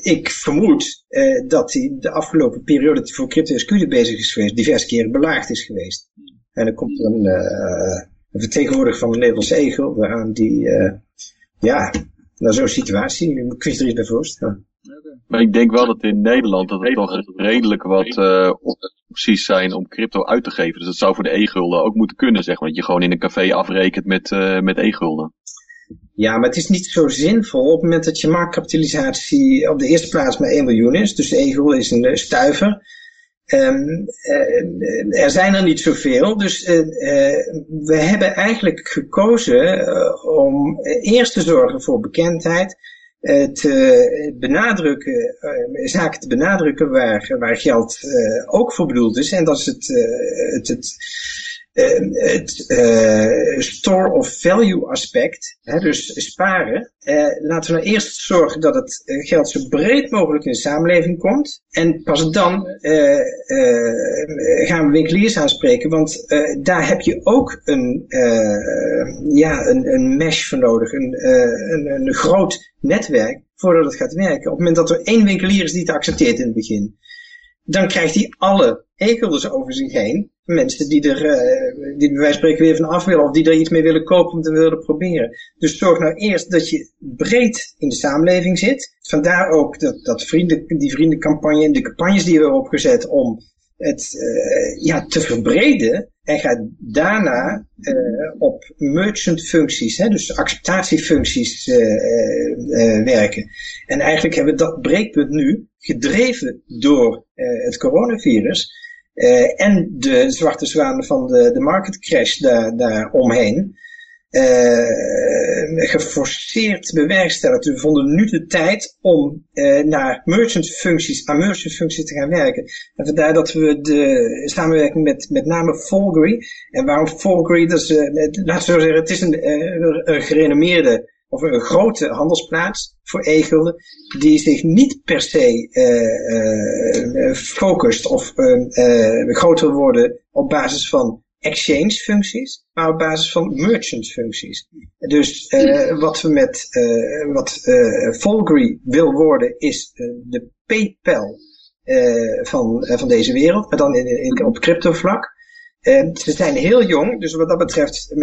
ik vermoed dat hij de afgelopen periode dat hij voor crypto bezig is geweest, diverse keren belaagd is geweest. En dan komt er een, uh, een vertegenwoordiger van de Nederlandse egel, waaraan die, ja, naar zo'n situatie, kun je er iets bij voorstellen. Maar ik denk wel dat in Nederland dat er toch redelijk wat precies zijn om crypto uit te geven. Dus dat zou voor de e-gulden ook moeten kunnen, zeg maar. Dat je gewoon in een café afrekent met, uh, met e-gulden. Ja, maar het is niet zo zinvol op het moment dat je marktkapitalisatie op de eerste plaats maar 1 miljoen is. Dus de e-gulden is een stuiver. Um, uh, er zijn er niet zoveel, dus uh, uh, we hebben eigenlijk gekozen om eerst te zorgen voor bekendheid, te benadrukken, zaken te benadrukken waar, waar geld ook voor bedoeld is. En dat is het, het, Ehm, het uh, store of value aspect, hè, dus sparen. Uh, laten we nou eerst zorgen dat het eh, geld zo breed mogelijk in de samenleving komt. En pas dan gaan we winkeliers aanspreken, want daar heb je ook een, ja, een, een mesh voor nodig, een, een, een groot netwerk voordat het gaat werken. Op het moment dat er één winkelier is die het accepteert in het begin, dan krijgt hij alle e over zich heen mensen die er, uh, die bij wijze van spreken weer van af willen of die er iets mee willen kopen om te willen proberen. Dus zorg nou eerst dat je breed in de samenleving zit. Vandaar ook dat, dat vrienden, die vriendencampagne en de campagnes die we hebben opgezet om het uh, ja, te verbreden. En ga daarna uh, op merchant functies, hè, dus acceptatiefuncties werken. En eigenlijk hebben we dat breekpunt nu gedreven door het coronavirus. Uh, en de zwarte zwanen van de, de market crash daar, daar omheen. Uh, geforceerd bewerkstelligd. We vonden nu de tijd om uh, naar merchant functies, aan merchant functies te gaan werken. En vandaar dat we de samenwerking met met name Folgery. En waarom Folgery? Dat is, laten we zeggen, het is een, een gerenommeerde of een grote handelsplaats voor e-gulden, die zich niet per se uh, uh, focust of uh, groter worden op basis van exchange functies, maar op basis van merchant functies. Dus wat we met wat Volgry wil worden is de PayPal van, van deze wereld, maar dan in, op crypto vlak. Uh, ze zijn heel jong, dus wat dat betreft, uh,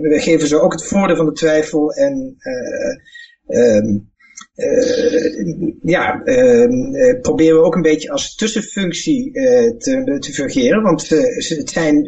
we geven ze ook het voordeel van de twijfel en uh, ja, ehm, proberen we ook een beetje als tussenfunctie te, te fungeren, want het zijn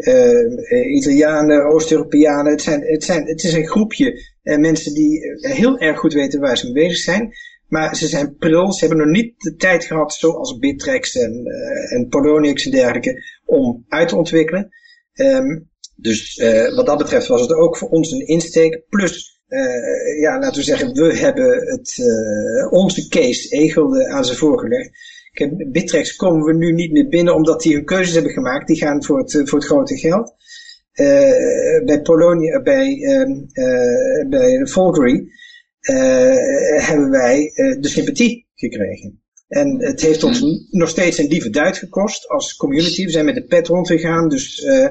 Italianen, Oost-Europeanen, het, zijn, het, zijn, het is een groepje mensen die heel erg goed weten waar ze mee bezig zijn. Maar ze zijn pril, ze hebben nog niet de tijd gehad, zoals Bittrex en, en Polonix en dergelijke, om uit te ontwikkelen. Um, dus uh, wat dat betreft was het ook voor ons een insteek. Plus, uh, ja, laten we zeggen, we hebben het, uh, onze case Egelde aan ze voorgelegd. Bittrex komen we nu niet meer binnen omdat die hun keuzes hebben gemaakt. Die gaan voor het, voor het grote geld. bij Polonia, bij, uh, bij Volgery hebben wij de sympathie gekregen. En het heeft ons hmm. nog steeds een lieve duit gekost als community. We zijn met de pet rondgegaan, dus uh, uh,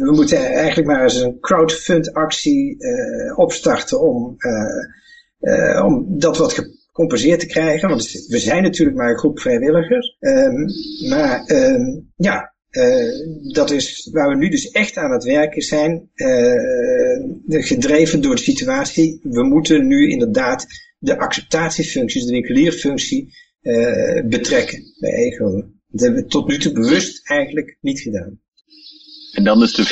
we moeten eigenlijk maar eens een crowdfund actie uh, opstarten om, om dat wat gecompenseerd te krijgen. Want we zijn natuurlijk maar een groep vrijwilligers. Um, maar um, ja, dat is waar we nu dus echt aan het werken zijn, gedreven door de situatie. We moeten nu inderdaad de acceptatiefuncties, de winkelierfunctie, uh, betrekken bij ego. Dat hebben we tot nu toe bewust eigenlijk niet gedaan. En dan is de,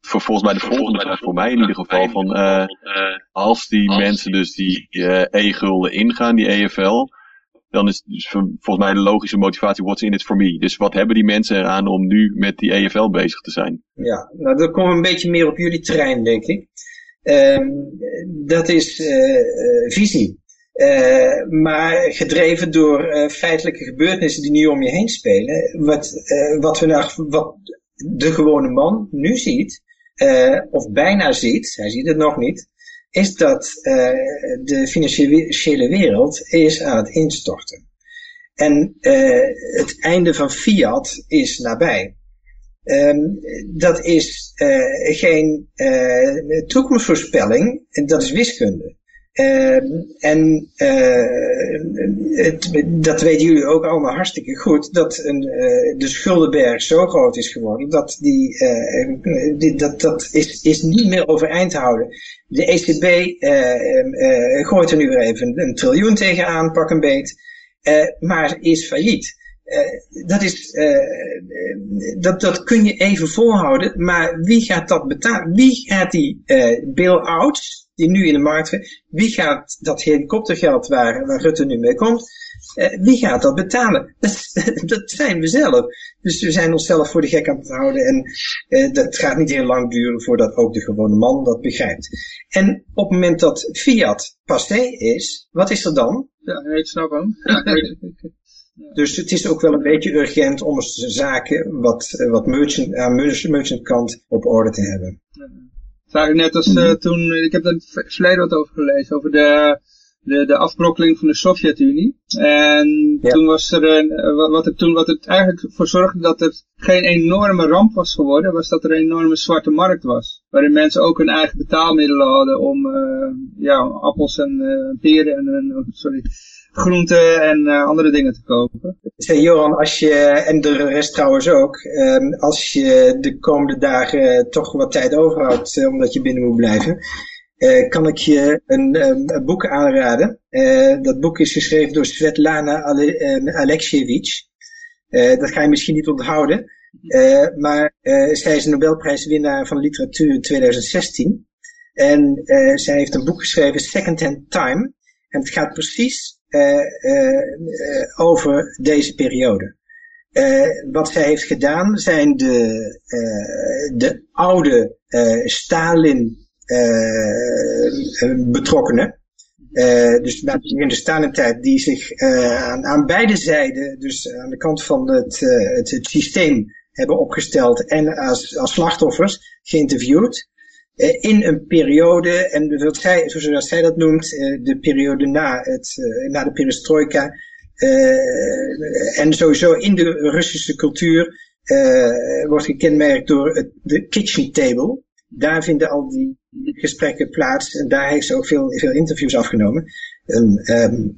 voor, volgens mij de volgende vraag voor mij in ieder geval van, uh, als die mensen dus die uh, e-gulden ingaan, die EFL, dan is dus volgens mij de logische motivatie, what's in it for me? Dus wat hebben die mensen eraan om nu met die EFL bezig te zijn? Ja, nou dan komen we een beetje meer op jullie terrein, denk ik. Um, dat is uh, visie. Uh, maar gedreven door feitelijke gebeurtenissen die nu om je heen spelen. Wat, wat, we nou, wat de gewone man nu ziet, of bijna ziet, hij ziet het nog niet, is dat de financiële wereld is aan het instorten. En het einde van fiat is nabij. Um, dat is uh, geen uh, toekomstvoorspelling, dat is wiskunde. Uh, en het, dat weten jullie ook allemaal hartstikke goed, dat een, de schuldenberg zo groot is geworden, dat die, die dat, dat is, is niet meer overeind te houden. De ECB gooit er nu weer even een triljoen tegenaan, pak een beet, maar is failliet. Dat, is, dat, dat kun je even volhouden, maar wie gaat dat betalen? Wie gaat die bail-outs, die nu in de markt wie gaat dat helikoptergeld waar, waar Rutte nu mee komt, wie gaat dat betalen? Dat, zijn we zelf. Dus we zijn onszelf voor de gek aan het houden en dat gaat niet heel lang duren voordat ook de gewone man dat begrijpt. En op het moment dat fiat passé is, wat is er dan? Ja, ik snap hem. Dus het is ook wel een beetje urgent om zaken wat, wat merchant, aan merchant kant op orde te hebben. Is eigenlijk net als uh, toen, ik heb daar verleden wat over gelezen, over de, de, de afbrokkeling van de Sovjet-Unie. En toen was er een, wat, het, toen, wat het eigenlijk voor zorgde dat het geen enorme ramp was geworden, was dat er een enorme zwarte markt was. Waarin mensen ook hun eigen betaalmiddelen hadden om uh, ja, appels en uh, peren en, sorry, groenten en uh, andere dingen te kopen. Zeg Johan, als je, en de rest trouwens ook, um, als je de komende dagen toch wat tijd overhoudt uh, omdat je binnen moet blijven, kan ik je een, een boek aanraden. dat boek is geschreven door Svetlana Ale Alexievich. dat ga je misschien niet onthouden. maar zij is een Nobelprijswinnaar van literatuur in 2016. En zij heeft een boek geschreven, Second Hand Time. En het gaat precies over deze periode. wat zij heeft gedaan zijn de, de oude Stalin betrokkenen. dus in de Stalin-tijd die zich aan, aan, beide zijden, dus aan de kant van het, het, het systeem hebben opgesteld en als, als slachtoffers geïnterviewd. Eh, in een periode, en wat zij, zoals zij dat noemt, eh, de periode na, het, eh, na de perestroika, en sowieso in de Russische cultuur wordt gekenmerkt door het, de kitchen table. Daar vinden al die gesprekken plaats en daar heeft ze ook veel, veel interviews afgenomen. En, um,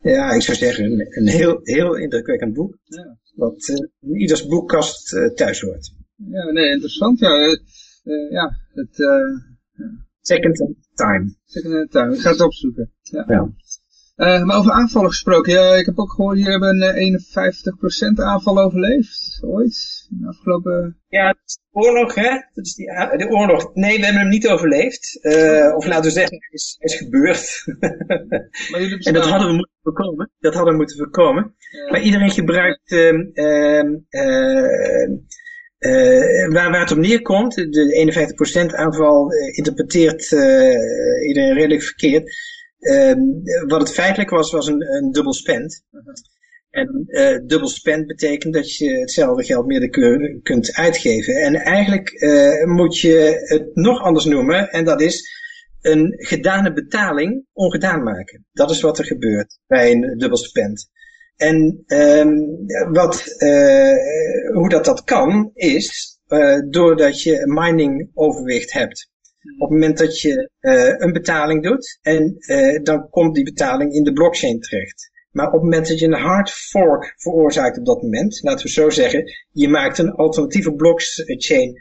ja, ik zou zeggen, een, een, heel, heel indrukwekkend boek. Ja. Wat in ieders boekkast thuis hoort. Ja, nee, interessant. Ja. Uh, ja, het... Uh, Second time. Second time. Ik ga het opzoeken. Ja. ja. Uh, maar over aanvallen gesproken. Ja, ik heb ook gehoord, hier hebben een 51% aanval overleefd. Ooit. De afgelopen... Ja, de oorlog, hè. Dat is die, de oorlog. Nee, we hebben hem niet overleefd. Uh, of laten we zeggen, het is, is gebeurd. maar en dat hadden we moeten voorkomen. Dat hadden we moeten voorkomen. Ja. Maar iedereen gebruikt... Uh, uh, waar, waar het op neerkomt, de 51% aanval uh, interpreteert uh, iedereen redelijk verkeerd. Ehm, wat het feitelijk was, was een, een dubbel spend. -huh. En dubbel spend betekent dat je hetzelfde geld meer kunt uitgeven. En eigenlijk moet je het nog anders noemen, en dat is een gedane betaling ongedaan maken. Dat is wat er gebeurt bij een dubbel spend. En um, wat, uh, hoe dat dat kan, is uh, doordat je mining overwicht hebt. Op het moment dat je uh, een betaling doet, en dan komt die betaling in de blockchain terecht. Maar op het moment dat je een hard fork veroorzaakt op dat moment, laten we zo zeggen, je maakt een alternatieve blockchain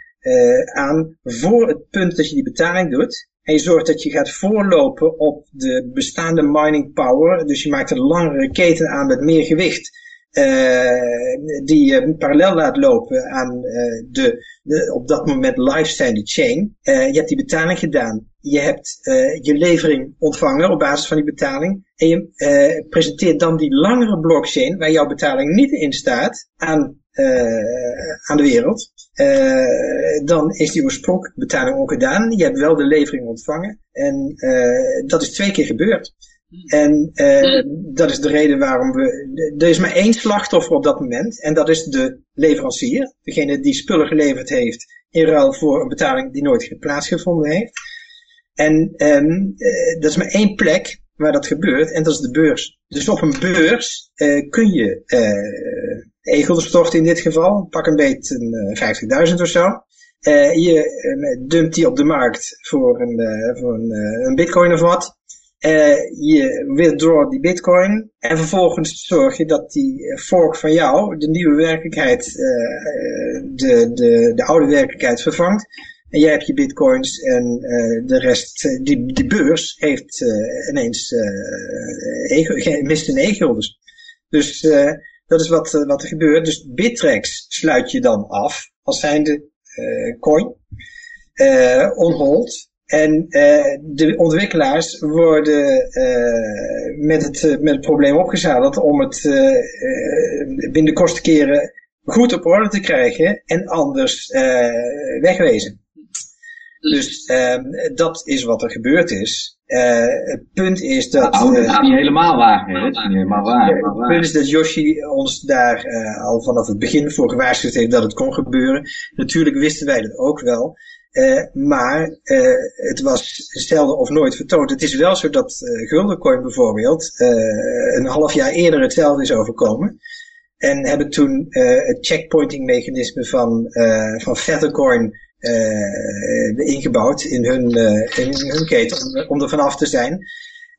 aan voor het punt dat je die betaling doet, en je zorgt dat je gaat voorlopen op de bestaande mining power. Dus je maakt een langere keten aan met meer gewicht. Uh, die je parallel laat lopen aan uh, de, de, op dat moment live chain. Uh, je hebt die betaling gedaan. Je hebt je levering ontvangen op basis van die betaling. En je presenteert dan die langere blockchain waar jouw betaling niet in staat aan aan de wereld. Dan is die oorspronkelijke betaling ook gedaan. Je hebt wel de levering ontvangen. En dat is twee keer gebeurd. En uh, dat is de reden waarom we... Er is maar één slachtoffer op dat moment. En dat is de leverancier. Degene die spullen geleverd heeft in ruil voor een betaling die nooit plaatsgevonden heeft. En um, dat is maar één plek waar dat gebeurt. En dat is de beurs. Dus op een beurs kun je egels storten in dit geval. Pak een beetje een 50.000 of zo. Uh, je uh, dumpt die op de markt voor een, uh, voor een, een bitcoin of wat. Je withdraw die bitcoin. En vervolgens zorg je dat die fork van jou de nieuwe werkelijkheid, de, de, de oude werkelijkheid vervangt. En jij hebt je bitcoins en de rest, die, die beurs heeft ineens, uh, mist een e-guldens. Dus Dat is wat, wat er gebeurt. Dus Bittrex sluit je dan af als zijnde coin, on hold. En de ontwikkelaars worden met, het, met het probleem opgezadeld om het binnen de kosten keren goed op orde te krijgen en anders wegwezen. Dus uh, dat is wat er gebeurd is. Uh, het punt is dat... Dat is niet helemaal waar. Hè? Dat is niet helemaal waar. Het punt is dat Yoshi ons daar uh, al vanaf het begin voor gewaarschuwd heeft dat het kon gebeuren. Natuurlijk wisten wij dat ook wel. Uh, maar het was zelden of nooit vertoond. Het is wel zo dat Guldencoin bijvoorbeeld een half jaar eerder hetzelfde is overkomen. En hebben toen het checkpointing mechanisme van, van Feathercoin uh, ingebouwd in hun, uh, in hun keten om, er vanaf te zijn.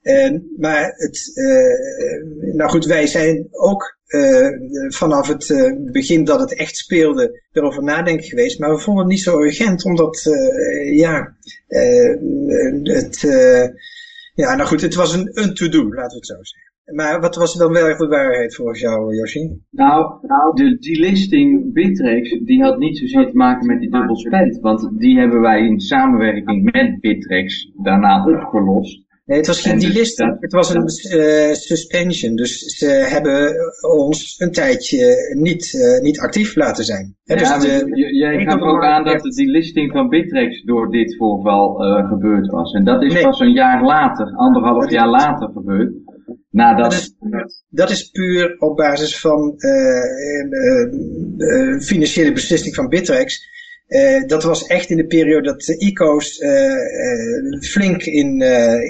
Uh, maar het, nou goed, wij zijn ook vanaf het begin dat het echt speelde erover nadenken geweest. Maar we vonden het niet zo urgent, omdat, ja, het, ja, nou goed, het was een, een to-do, laten we het zo zeggen. Maar wat was dan wel de waarheid volgens jou, Yoshi? Nou, de, die listing Bittrex, die had niet zozeer te maken met die dubbel spend. Want die hebben wij in samenwerking met Bittrex daarna opgelost. Nee, het was geen die dus het was een uh, suspension. Dus ze hebben ons een tijdje niet, uh, niet actief laten zijn. Ja, dus de, jij gaf ook aan dat die listing van Bittrex door dit voorval uh, gebeurd was. En dat is nee. pas een jaar later, anderhalf jaar later gebeurd. Nou, dat, is, dat is puur op basis van financiële beslissing van Bittrex. Dat was echt in de periode dat de ICO's flink in,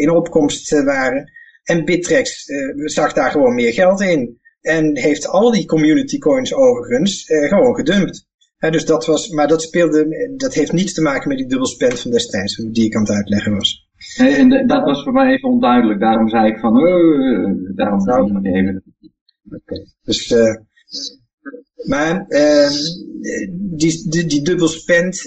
in opkomst waren. En Bittrex zag daar gewoon meer geld in. En heeft al die community coins overigens gewoon gedumpt. dus dat was, maar dat speelde, dat heeft niets te maken met die dubbelspend van destijds, die ik aan het uitleggen was. Nee, en dat was voor mij even onduidelijk. Daarom zei ik van, uh, daarom zou ik nog even. Oké, dus, uh, maar uh, die, die, die dubbelspend,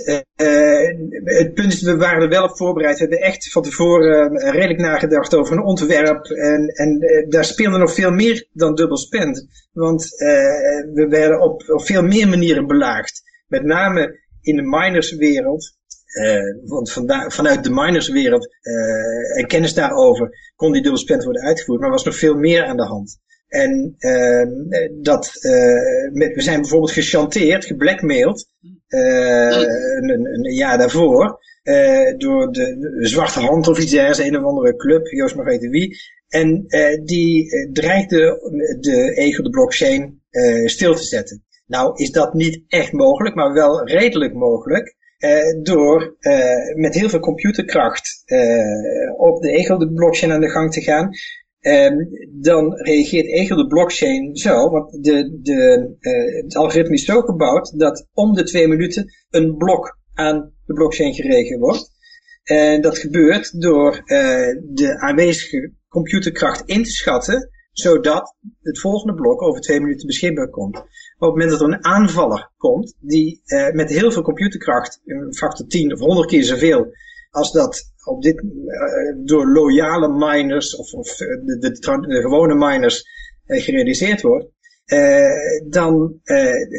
het punt is, we waren er wel op voorbereid. We hebben echt van tevoren redelijk nagedacht over een ontwerp. En, en daar speelde nog veel meer dan dubbelspend. Want we werden op, op veel meer manieren belaagd. Met name in de minerswereld want vanuit de minerswereld en kennis daarover kon die dubbelspend worden uitgevoerd. Maar er was nog veel meer aan de hand. En uh, dat, met, we zijn bijvoorbeeld gechanteerd, geblackmailed, een, een, een, jaar daarvoor, door de, Zwarte Hand of iets dergelijks, een of andere club, Joost mag weten wie. En die dreigde de ego, de blockchain, stil te zetten. Nou is dat niet echt mogelijk, maar wel redelijk mogelijk. Uh, door uh, met heel veel computerkracht uh, op de Ego de blockchain aan de gang te gaan. Um, dan reageert Ego de blockchain zo, want de, de, het algoritme is zo gebouwd dat om de twee minuten een blok aan de blockchain geregeld wordt. En dat gebeurt door de aanwezige computerkracht in te schatten, zodat het volgende blok over twee minuten beschikbaar komt op het moment dat er een aanvaller komt, die uh, met heel veel computerkracht, een factor 10 of 100 keer zoveel, als dat op dit, uh, door loyale miners of, of de, de, de, gewone miners uh, gerealiseerd wordt, dan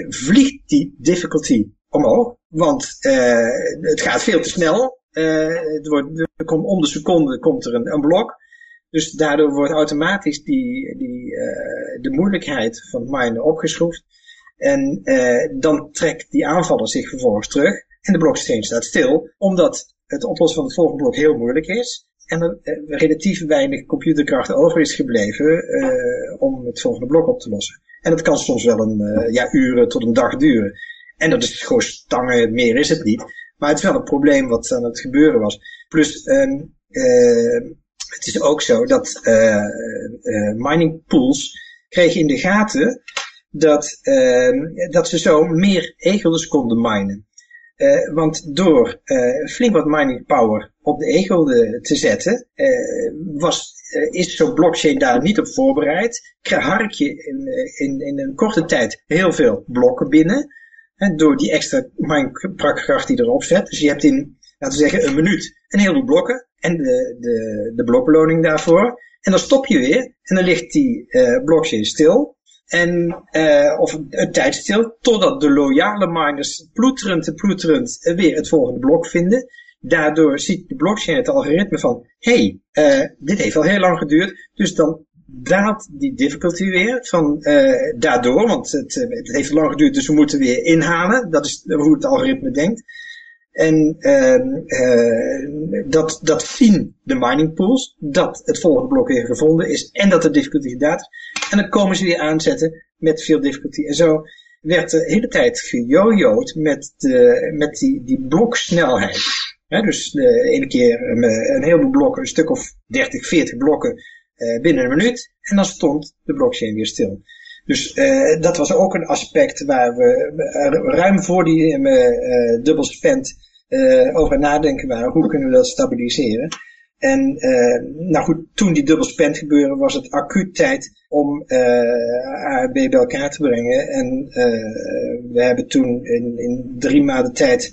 vliegt die difficulty omhoog, want het gaat veel te snel. het wordt, er komt, om de seconde komt er een, een blok. Dus daardoor wordt automatisch die, die, de moeilijkheid van het minen opgeschroefd. En dan trekt die aanvaller zich vervolgens terug en de blockchain staat stil, omdat het oplossen van het volgende blok heel moeilijk is en er uh, relatief weinig computerkracht over is gebleven uh, om het volgende blok op te lossen. En dat kan soms wel een ja, uren tot een dag duren. En dat is gewoon stangen, meer is het niet. Maar het is wel een probleem wat aan het gebeuren was. Plus, um, het is ook zo dat mining pools kregen in de gaten dat, uh, dat ze zo meer egels konden minen. Uh, want door uh, flink wat mining power op de egel te zetten, was, is zo'n blockchain daar niet op voorbereid. Hark je in, in, in een korte tijd heel veel blokken binnen. Door die extra minekracht die erop zet. Dus je hebt in, laten we zeggen, een minuut een heleboel blokken. En de, de, de blokbeloning daarvoor. En dan stop je weer. En dan ligt die blockchain stil. En, uh, of een tijd stil, totdat de loyale miners ploeterend en ploeterend weer het volgende blok vinden. Daardoor ziet de blockchain het algoritme van, hey, uh, dit heeft al heel lang geduurd, dus dan daalt die difficulty weer van uh, daardoor, want het, het heeft lang geduurd, dus we moeten weer inhalen. Dat is hoe het algoritme denkt. En uh, dat, dat zien de mining pools, dat het volgende blok weer gevonden is en dat de difficulty gedaan is. En dan komen ze weer aanzetten met veel difficulty. En zo werd de hele tijd gejojoed met, de, met die, die bloksnelheid. He, dus de ene keer een, een heleboel blokken, een stuk of 30, 40 blokken uh, binnen een minuut. En dan stond de blockchain weer stil. Dus uh, dat was ook een aspect waar we ruim voor die uh, dubbel spend over nadenken waren. Hoe kunnen we dat stabiliseren? En nou goed, toen die dubbel spend gebeurde was het acuut tijd om A en B bij elkaar te brengen. En we hebben toen in, in drie maanden tijd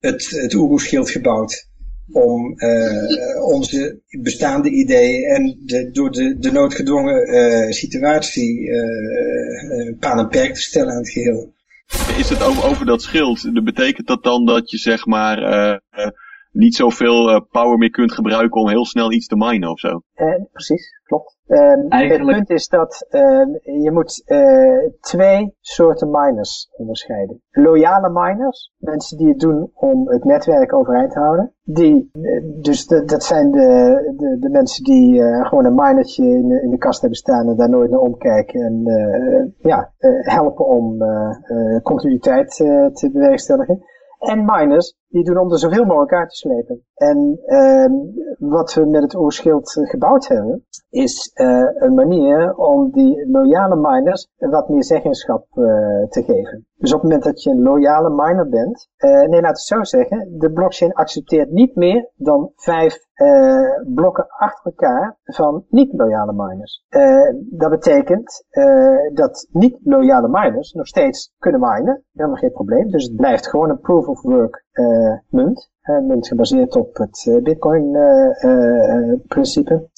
het, het Oeroe-schild gebouwd om uh, onze bestaande ideeën en de, door de, de noodgedwongen uh, situatie uh, paan en perk te stellen aan het geheel. Is het over, over dat schild, betekent dat dan dat je zeg maar niet zoveel power meer kunt gebruiken om heel snel iets te minen of zo? precies, klopt. Um, Eigenlijk... Het punt is dat uh, je moet uh, twee soorten miners onderscheiden. Loyale miners, mensen die het doen om het netwerk overeind te houden. Die, dus de, dat zijn de, de, de mensen die uh, gewoon een minertje in de, in de kast hebben staan en daar nooit naar omkijken. En ja, helpen om continuïteit te bewerkstelligen. En miners, die doen om er zoveel mogelijk uit te slepen. En uh, wat we met het oerschild gebouwd hebben, is uh, een manier om die loyale miners wat meer zeggenschap uh, te geven. Dus op het moment dat je een loyale miner bent, uh, nee, we het zo zeggen, de blockchain accepteert niet meer dan vijf uh, blokken achter elkaar van niet-loyale miners. Uh, dat betekent dat niet-loyale miners nog steeds kunnen minen, helemaal geen probleem. Dus het blijft gewoon een proof of work munt. munt gebaseerd op het bitcoin principe.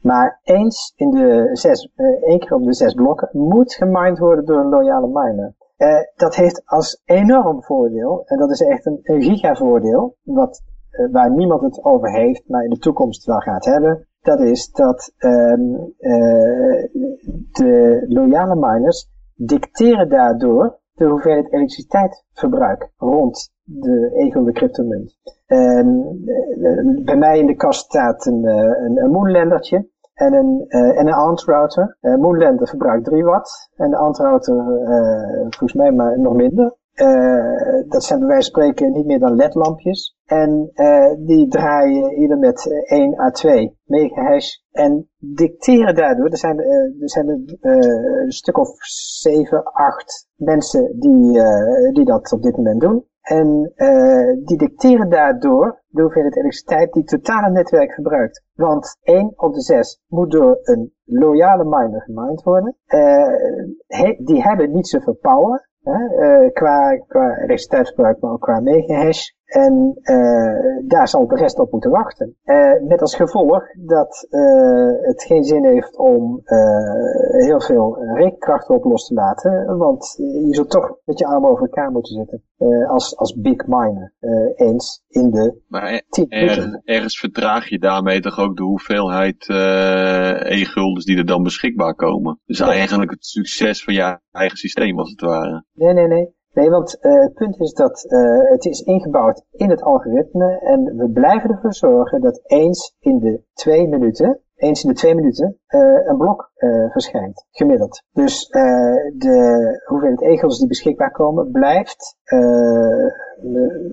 Maar eens in de zes, één keer op de zes blokken moet gemined worden door een loyale miner. Uh, dat heeft als enorm voordeel, en dat is echt een, een gigavoordeel, wat, uh, waar niemand het over heeft, maar in de toekomst wel gaat hebben. Dat is dat um, uh, de loyale miners dicteren daardoor de hoeveelheid elektriciteitsverbruik rond de egelde cryptomunt. Um, bij mij in de kast staat een, een, een en een, uh, en een ANT router. Uh, Moonlander verbruikt 3 watt en de ANT router uh, volgens mij maar nog minder. Dat zijn bij wijze van spreken niet meer dan ledlampjes. En die draaien ieder met 1 à 2 megahash. En dicteren daardoor, er zijn, er zijn een stuk of 7, 8 mensen die, die dat op dit moment doen. En uh, die dicteren daardoor de hoeveelheid elektriciteit die het totale netwerk verbruikt. Want 1 op de 6 moet door een loyale miner gemined worden. He, die hebben niet zoveel power. Uh, qua, qua elektriciteitsverbruik, maar ook qua megahash. En uh, daar zal de rest op moeten wachten. Uh, met als gevolg dat uh, het geen zin heeft om heel veel rekenkracht op los te laten. Want je zult toch met je armen over elkaar moeten zitten. als, als big miner. eens in de maar er, ergens vertraag je daarmee toch ook de hoeveelheid e-guldens die er dan beschikbaar komen. Dus eigenlijk het succes van je eigen systeem als het ware. Nee, nee, nee. Nee, want uh, het punt is dat uh, het is ingebouwd in het algoritme en we blijven ervoor zorgen dat eens in de twee minuten, eens in de twee minuten, uh, een blok verschijnt, gemiddeld. Dus de hoeveelheid egels die beschikbaar komen, blijft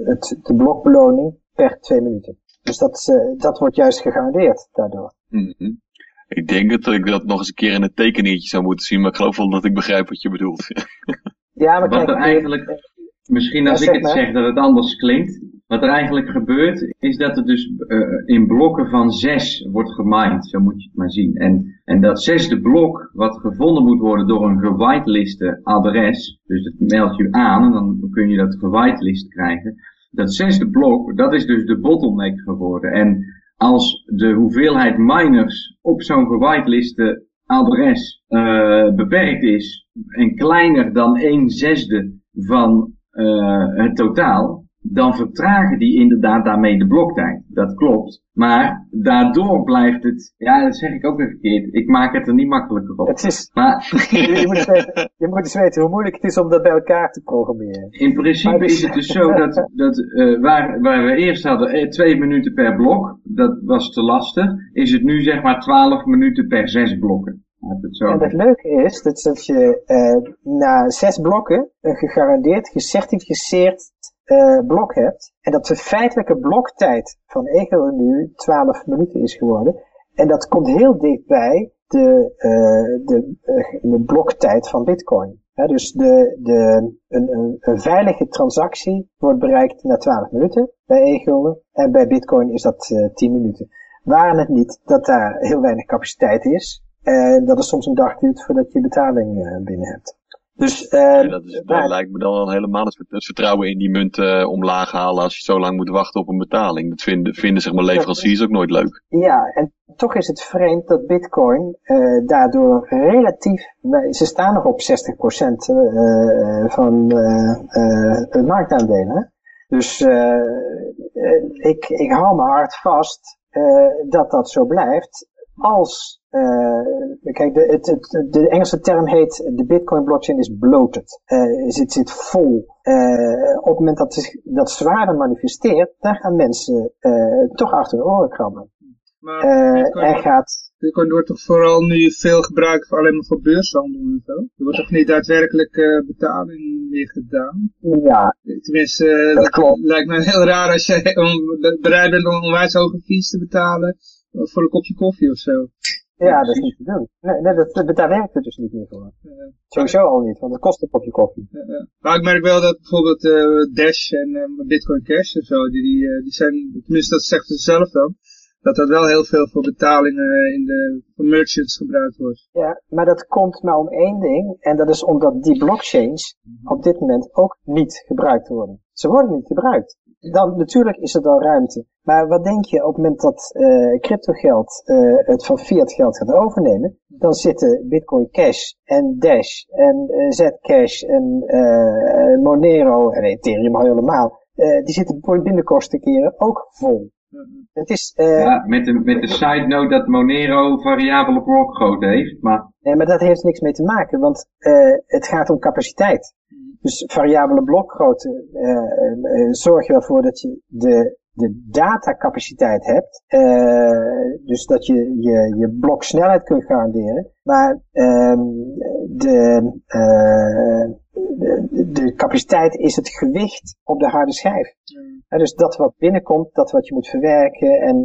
het, de blokbeloning per twee minuten. Dus dat, dat wordt juist gegarandeerd daardoor. -hmm. Ik denk dat ik dat nog eens een keer in een tekeningetje zou moeten zien, maar ik geloof wel dat ik begrijp wat je bedoelt. Ja, maar wat er eigenlijk, misschien als ik het zeg dat het anders klinkt. Wat er eigenlijk gebeurt, is dat het dus uh, in blokken van zes wordt gemined. Zo moet je het maar zien. En, en dat zesde blok, wat gevonden moet worden door een gewiteliste adres. Dus dat meld je aan en dan kun je dat gewitelist krijgen. Dat zesde blok, dat is dus de bottleneck geworden. En als de hoeveelheid miners op zo'n gewiteliste adres beperkt is en kleiner dan een zesde van het totaal, dan vertragen die inderdaad daarmee de bloktijd. Dat klopt. Maar daardoor blijft het, ja dat zeg ik ook weer verkeerd, ik maak het er niet makkelijker op. Het is, maar, je, moet eens weten, je moet eens weten hoe moeilijk het is om dat bij elkaar te programmeren. In principe is het dus zo dat, dat uh, waar, waar we eerst hadden eh, twee minuten per blok, dat was te lastig, is het nu zeg maar 12 minuten per zes blokken. Het en het leuke is dat, dat je uh, na zes blokken een gegarandeerd, gecertificeerd uh, blok hebt. En dat de feitelijke bloktijd van Ego nu 12 minuten is geworden. En dat komt heel dichtbij de, uh, de, uh, de bloktijd van Bitcoin. dus de, de, een, een, veilige transactie wordt bereikt na 12 minuten bij e En bij Bitcoin is dat 10 minuten. Waren het niet dat daar heel weinig capaciteit is. En dat het soms een dag duurt voordat je betaling binnen hebt. Dus, uh, dat, is, dat lijkt me dan al helemaal het, vertrouwen in die munt uh, omlaag halen als je zo lang moet wachten op een betaling. Dat vinden, vinden zeg maar leveranciers ook nooit leuk. Ja, en toch is het vreemd dat bitcoin uh, daardoor relatief, ze staan nog op 60% uh, van uh, marktaandelen. Dus ik, ik hou me hard vast dat dat zo blijft als uh, kijk, de, het, het, de Engelse term heet de Bitcoin blockchain is bloated. Uh, het zit vol. Uh, op het moment dat het, dat zwaarder manifesteert, dan gaan mensen toch achter de oren krabben. Maar Bitcoin, gaat... Bitcoin wordt toch vooral nu veel gebruikt voor alleen maar voor beurshandel en zo? Er wordt toch niet daadwerkelijk betaling meer gedaan? Ja. Tenminste, dat, dat lijkt me heel raar als je bereid bent om onwijs hoge fees te betalen voor een kopje koffie of zo. Ja, dat is niet te doen. Nee, nee dat, dat, daar werkt het dus niet meer voor. Sowieso al niet, want het kost een kopje koffie. Maar ik merk wel dat bijvoorbeeld uh, Dash en uh, Bitcoin Cash en zo, die, die, die zijn, tenminste dat zegt ze zelf dan, dat dat wel heel veel voor betalingen in de voor merchants gebruikt wordt. Ja, maar dat komt maar om één ding, en dat is omdat die blockchains op dit moment ook niet gebruikt worden. Ze worden niet gebruikt dan natuurlijk is er dan ruimte. Maar wat denk je op het moment dat uh, cryptogeld uh, het van fiat geld gaat overnemen, dan zitten Bitcoin Cash en Dash en uh, Zcash en Monero en Ethereum al helemaal, die zitten binnenkosten keren ook vol. Het is, ja, met de, met de side note dat Monero variabele blokgrootte heeft, maar... Nee, maar dat heeft niks mee te maken, want het gaat om capaciteit. Dus variabele blokgrootte uh, uh, zorg je ervoor dat je de, de datacapaciteit hebt. Uh, dus dat je je, je bloksnelheid kunt garanderen. Maar ehm, de, de, de, capaciteit is het gewicht op de harde schijf. Mm. dus dat wat binnenkomt, dat wat je moet verwerken en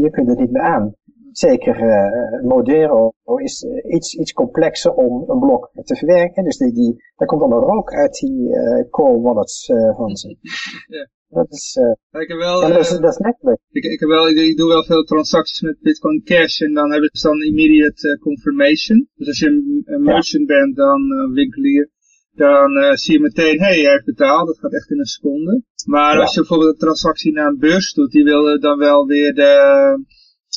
je kunt er niet meer aan. Zeker uh, Modero is uh, iets, iets complexer om een blok te verwerken. Dus die, die, daar komt dan een rook uit die uh, core wallets van ze. ja. Dat is, ik heb wel, dat, is, dat is. Ik, ik, heb wel, ik, doe wel veel transacties met Bitcoin Cash en dan hebben ze dan immediate confirmation. Dus als je een, een merchant ja. bent, dan winkelier, dan zie je meteen, hé, hey, hij heeft betaald. Dat gaat echt in een seconde. Maar ja. als je bijvoorbeeld een transactie naar een beurs doet, die wil dan wel weer de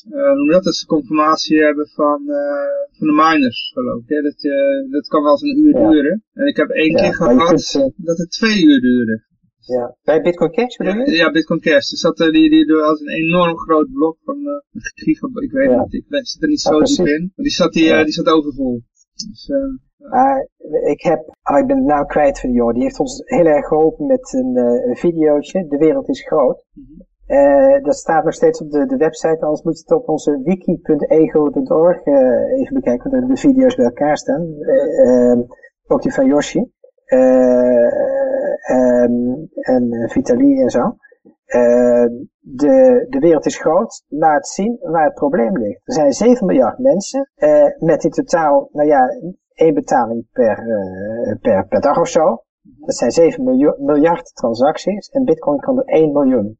noem dat, dat ze confirmatie hebben van, uh, van de miners, geloof ik. Hè? Dat, uh, dat kan wel eens een uur ja. duren. En ik heb één ja, keer gehad kunt, dat het twee uur duurde. Ja, bij Bitcoin Cash bedoel je? Ja, Bitcoin Cash. Dus dat, die, die, die als een enorm groot blok van uh, gigabyte, ik weet het niet, ik zit er niet zo diep in. Maar die zat, die, uh, die zat overvol. Dus, uh, ik heb, oh, ik ben het nou kwijt van die jongen, die heeft ons heel erg geholpen met een, een videootje, De Wereld is Groot. Mm -hmm. Uh, dat staat nog steeds op de, de website, anders moet je het op onze wiki.ego.org eh, even bekijken, waar de, de, video's bij elkaar staan. Uh, ook die van Yoshi. Um, en Vitali en zo. de, de wereld is groot, laat zien waar het probleem ligt. Er zijn 7 miljard mensen met in totaal, nou ja, één betaling per, per, per dag of zo. Dat zijn 7 miljard transacties en Bitcoin kan er 1 miljoen.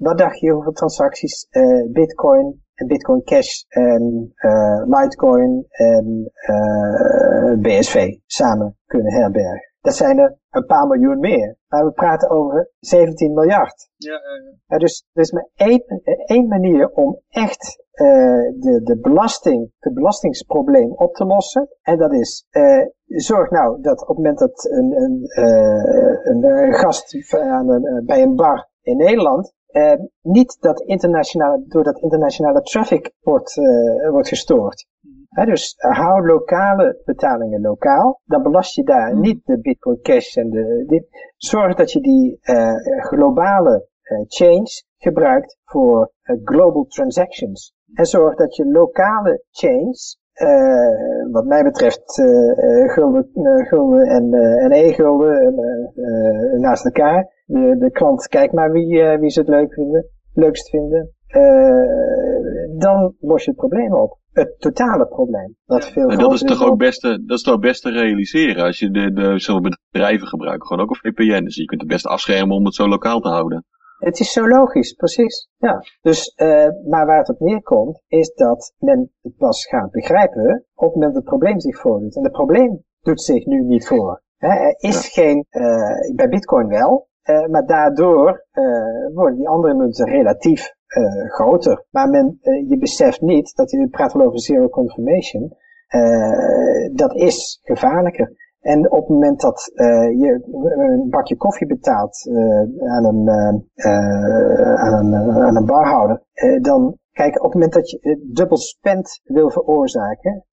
Wat dacht je hoeveel transacties uh, Bitcoin en Bitcoin Cash en uh, Litecoin en uh, eh, BSV samen kunnen herbergen? Dat zijn er een paar miljoen meer. Maar we praten over 17 miljard. Ja, ja. dus er is maar één, één manier om echt de, de belasting, het belastingsprobleem op te lossen. En dat is, zorg nou dat op het moment dat een, een, een gast aan een, bij een bar in Nederland uh, niet dat internationale, door dat internationale traffic wordt, uh, wordt gestoord. He, dus hou lokale betalingen lokaal. Dan belast je daar mm. niet de Bitcoin Cash en de, dit. Zorg dat je die uh, globale chains gebruikt voor global transactions. En zorg dat je lokale chains wat mij betreft gulden, gulden en, en e-gulden naast elkaar. De, de klant kijkt maar wie, wie ze het leuk vinden, leukst vinden. dan los je het probleem op. Het totale probleem. Dat, veel en dat is toch ook best te, dat is toch best te realiseren als je de, de, zo'n bedrijven gebruikt. Gewoon ook een VPN. Dus je kunt het best afschermen om het zo lokaal te houden. Het is zo logisch, precies. Ja. Dus, uh, maar waar het op neerkomt, is dat men het pas gaat begrijpen op het moment dat het probleem zich voordoet. En het probleem doet zich nu niet voor. er is geen, uh, bij Bitcoin wel, uh, maar daardoor worden die andere munten relatief groter. Maar men, je beseft niet dat je praat over zero confirmation. dat is gevaarlijker. En op het moment dat je een bakje koffie betaalt aan, een, aan, een, aan een barhouder, dan kijk, op het moment dat je dubbel spend wil veroorzaken,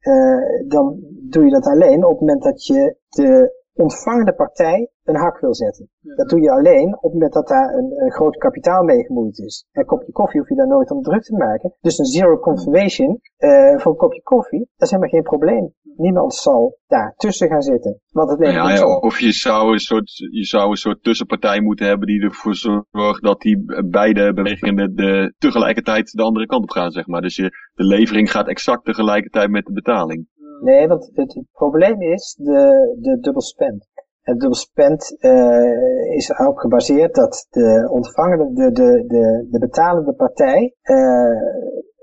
dan doe je dat alleen op het moment dat je de ontvangende partij een hak wil zetten. Dat doe je alleen op het moment dat daar een, een groot kapitaal mee gemoeid is. Een kopje koffie hoef je daar nooit om druk te maken. Dus een zero confirmation uh, voor een kopje koffie, dat is helemaal geen probleem. Niemand zal daar tussen gaan zitten. Want het ja, ja, of je zou, een soort, je zou een soort tussenpartij moeten hebben die ervoor zorgt dat die beide bewegingen de, de, tegelijkertijd de andere kant op gaan, zeg maar. Dus je, de levering gaat exact tegelijkertijd met de betaling. Nee, want het, het probleem is de, de dubbel spend. Het dubbel spend uh, is ook gebaseerd dat de ontvangende, de, de, de, de betalende partij uh,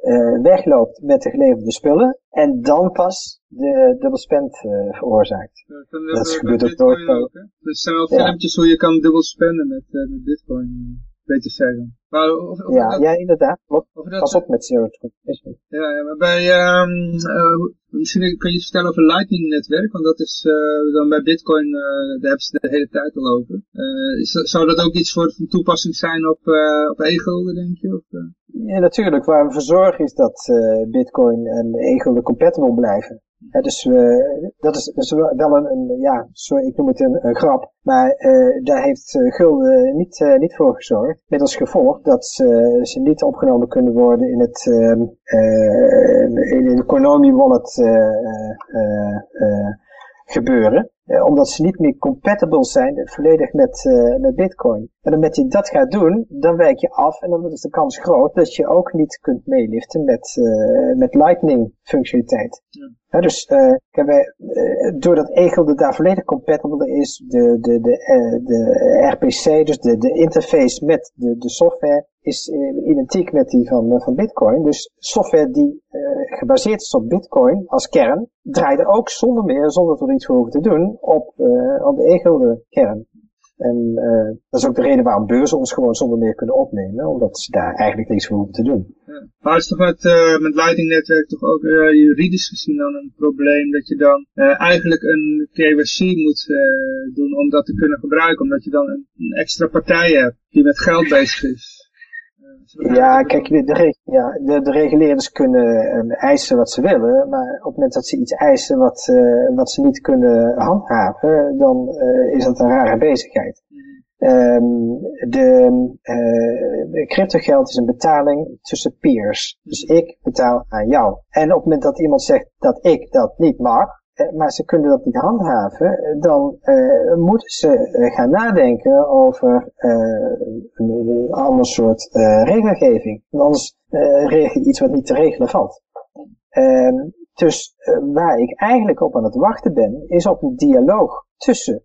uh, wegloopt met de geleverde spullen en dan pas de dubbel spend veroorzaakt. Ja, dat, gebeurt ook nooit. Er zijn wel filmpjes hoe je kan dubbel spenden met, met bitcoin beter zeggen. Maar of, ja, ja, inderdaad. Pas op met zero transmission. Ja, ja, maar bij, um, uh, misschien kun je iets vertellen over Lightning netwerk, want dat is uh, dan bij Bitcoin, uh, daar hebben ze de hele tijd al over. Is, zou dat ook iets voor van toepassing zijn op, op e-gulden, denk je? Of, Ja, natuurlijk. Waar we voor zorgen is dat Bitcoin en e-gulden compatible blijven. Ja, dus uh, dat, is, dat is wel een, een, ja, sorry, ik noem het een, grap. Maar uh, daar heeft uh, Gulden niet, niet voor gezorgd. Met als gevolg dat ze, ze niet opgenomen kunnen worden in het uh, in de Konami wallet gebeuren. Uh, omdat ze niet meer compatible zijn volledig met, uh, met bitcoin. En omdat je dat gaat doen, dan wijk je af en dan is de kans groot dat je ook niet kunt meeliften met, uh, met lightning functionaliteit. Ja. Dus wij, doordat Egelde daar volledig compatible is, de, de, de, de RPC, dus de, de interface met de, de software, is identiek met die van, van Bitcoin. Dus software die gebaseerd is op Bitcoin als kern, draaide ook zonder meer, zonder er iets voor hoeven te doen, op, uh, op de e kern. En dat is ook de reden waarom beurzen ons gewoon zonder meer kunnen opnemen, omdat ze daar eigenlijk niets voor hoeven te doen. Ja. Maar is toch met, met Lightning Netwerk toch ook juridisch gezien dan een probleem dat je dan eigenlijk een KYC moet doen om dat te kunnen gebruiken, omdat je dan een extra partij hebt die met geld bezig is. Ja, kijk, de, ja, de, de reguleerders kunnen um, eisen wat ze willen, maar op het moment dat ze iets eisen wat, uh, wat ze niet kunnen handhaven, dan uh, is dat een rare bezigheid. Um, de uh, cryptogeld is een betaling tussen peers. Dus ik betaal aan jou. En op het moment dat iemand zegt dat ik dat niet mag, eh, maar ze kunnen dat niet handhaven, eh, dan uh, moeten ze gaan nadenken over uh, een, ander soort regelgeving. Want anders iets wat niet te regelen valt. Ehm, dus waar ik eigenlijk op aan het wachten ben, is op een dialoog tussen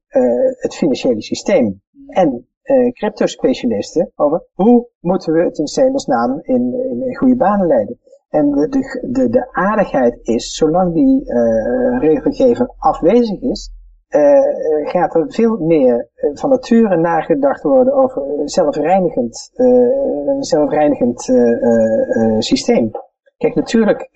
het financiële systeem en crypto-specialisten over hoe moeten we het in Semelsnaam in, in goede banen leiden. En de, de, de, aardigheid is, zolang die uh, regelgever afwezig is, uh, gaat er veel meer van nature nagedacht worden over zelfreinigend, zelfreinigend systeem. Kijk, natuurlijk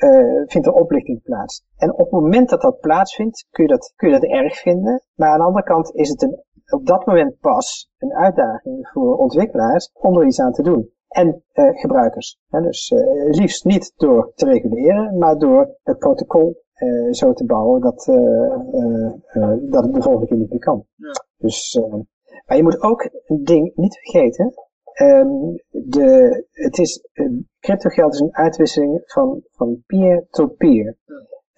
vindt er oplichting plaats. En op het moment dat dat plaatsvindt, kun je dat, kun je dat erg vinden. Maar aan de andere kant is het op dat moment pas een uitdaging voor ontwikkelaars om er iets aan te doen. En uh, gebruikers. dus uh, liefst niet door te reguleren, maar door het protocol zo te bouwen dat, dat het de volgende keer niet meer kan. Ja. Dus, maar je moet ook een ding niet vergeten. Um, de, het is, crypto geld is een uitwisseling van, van peer to peer.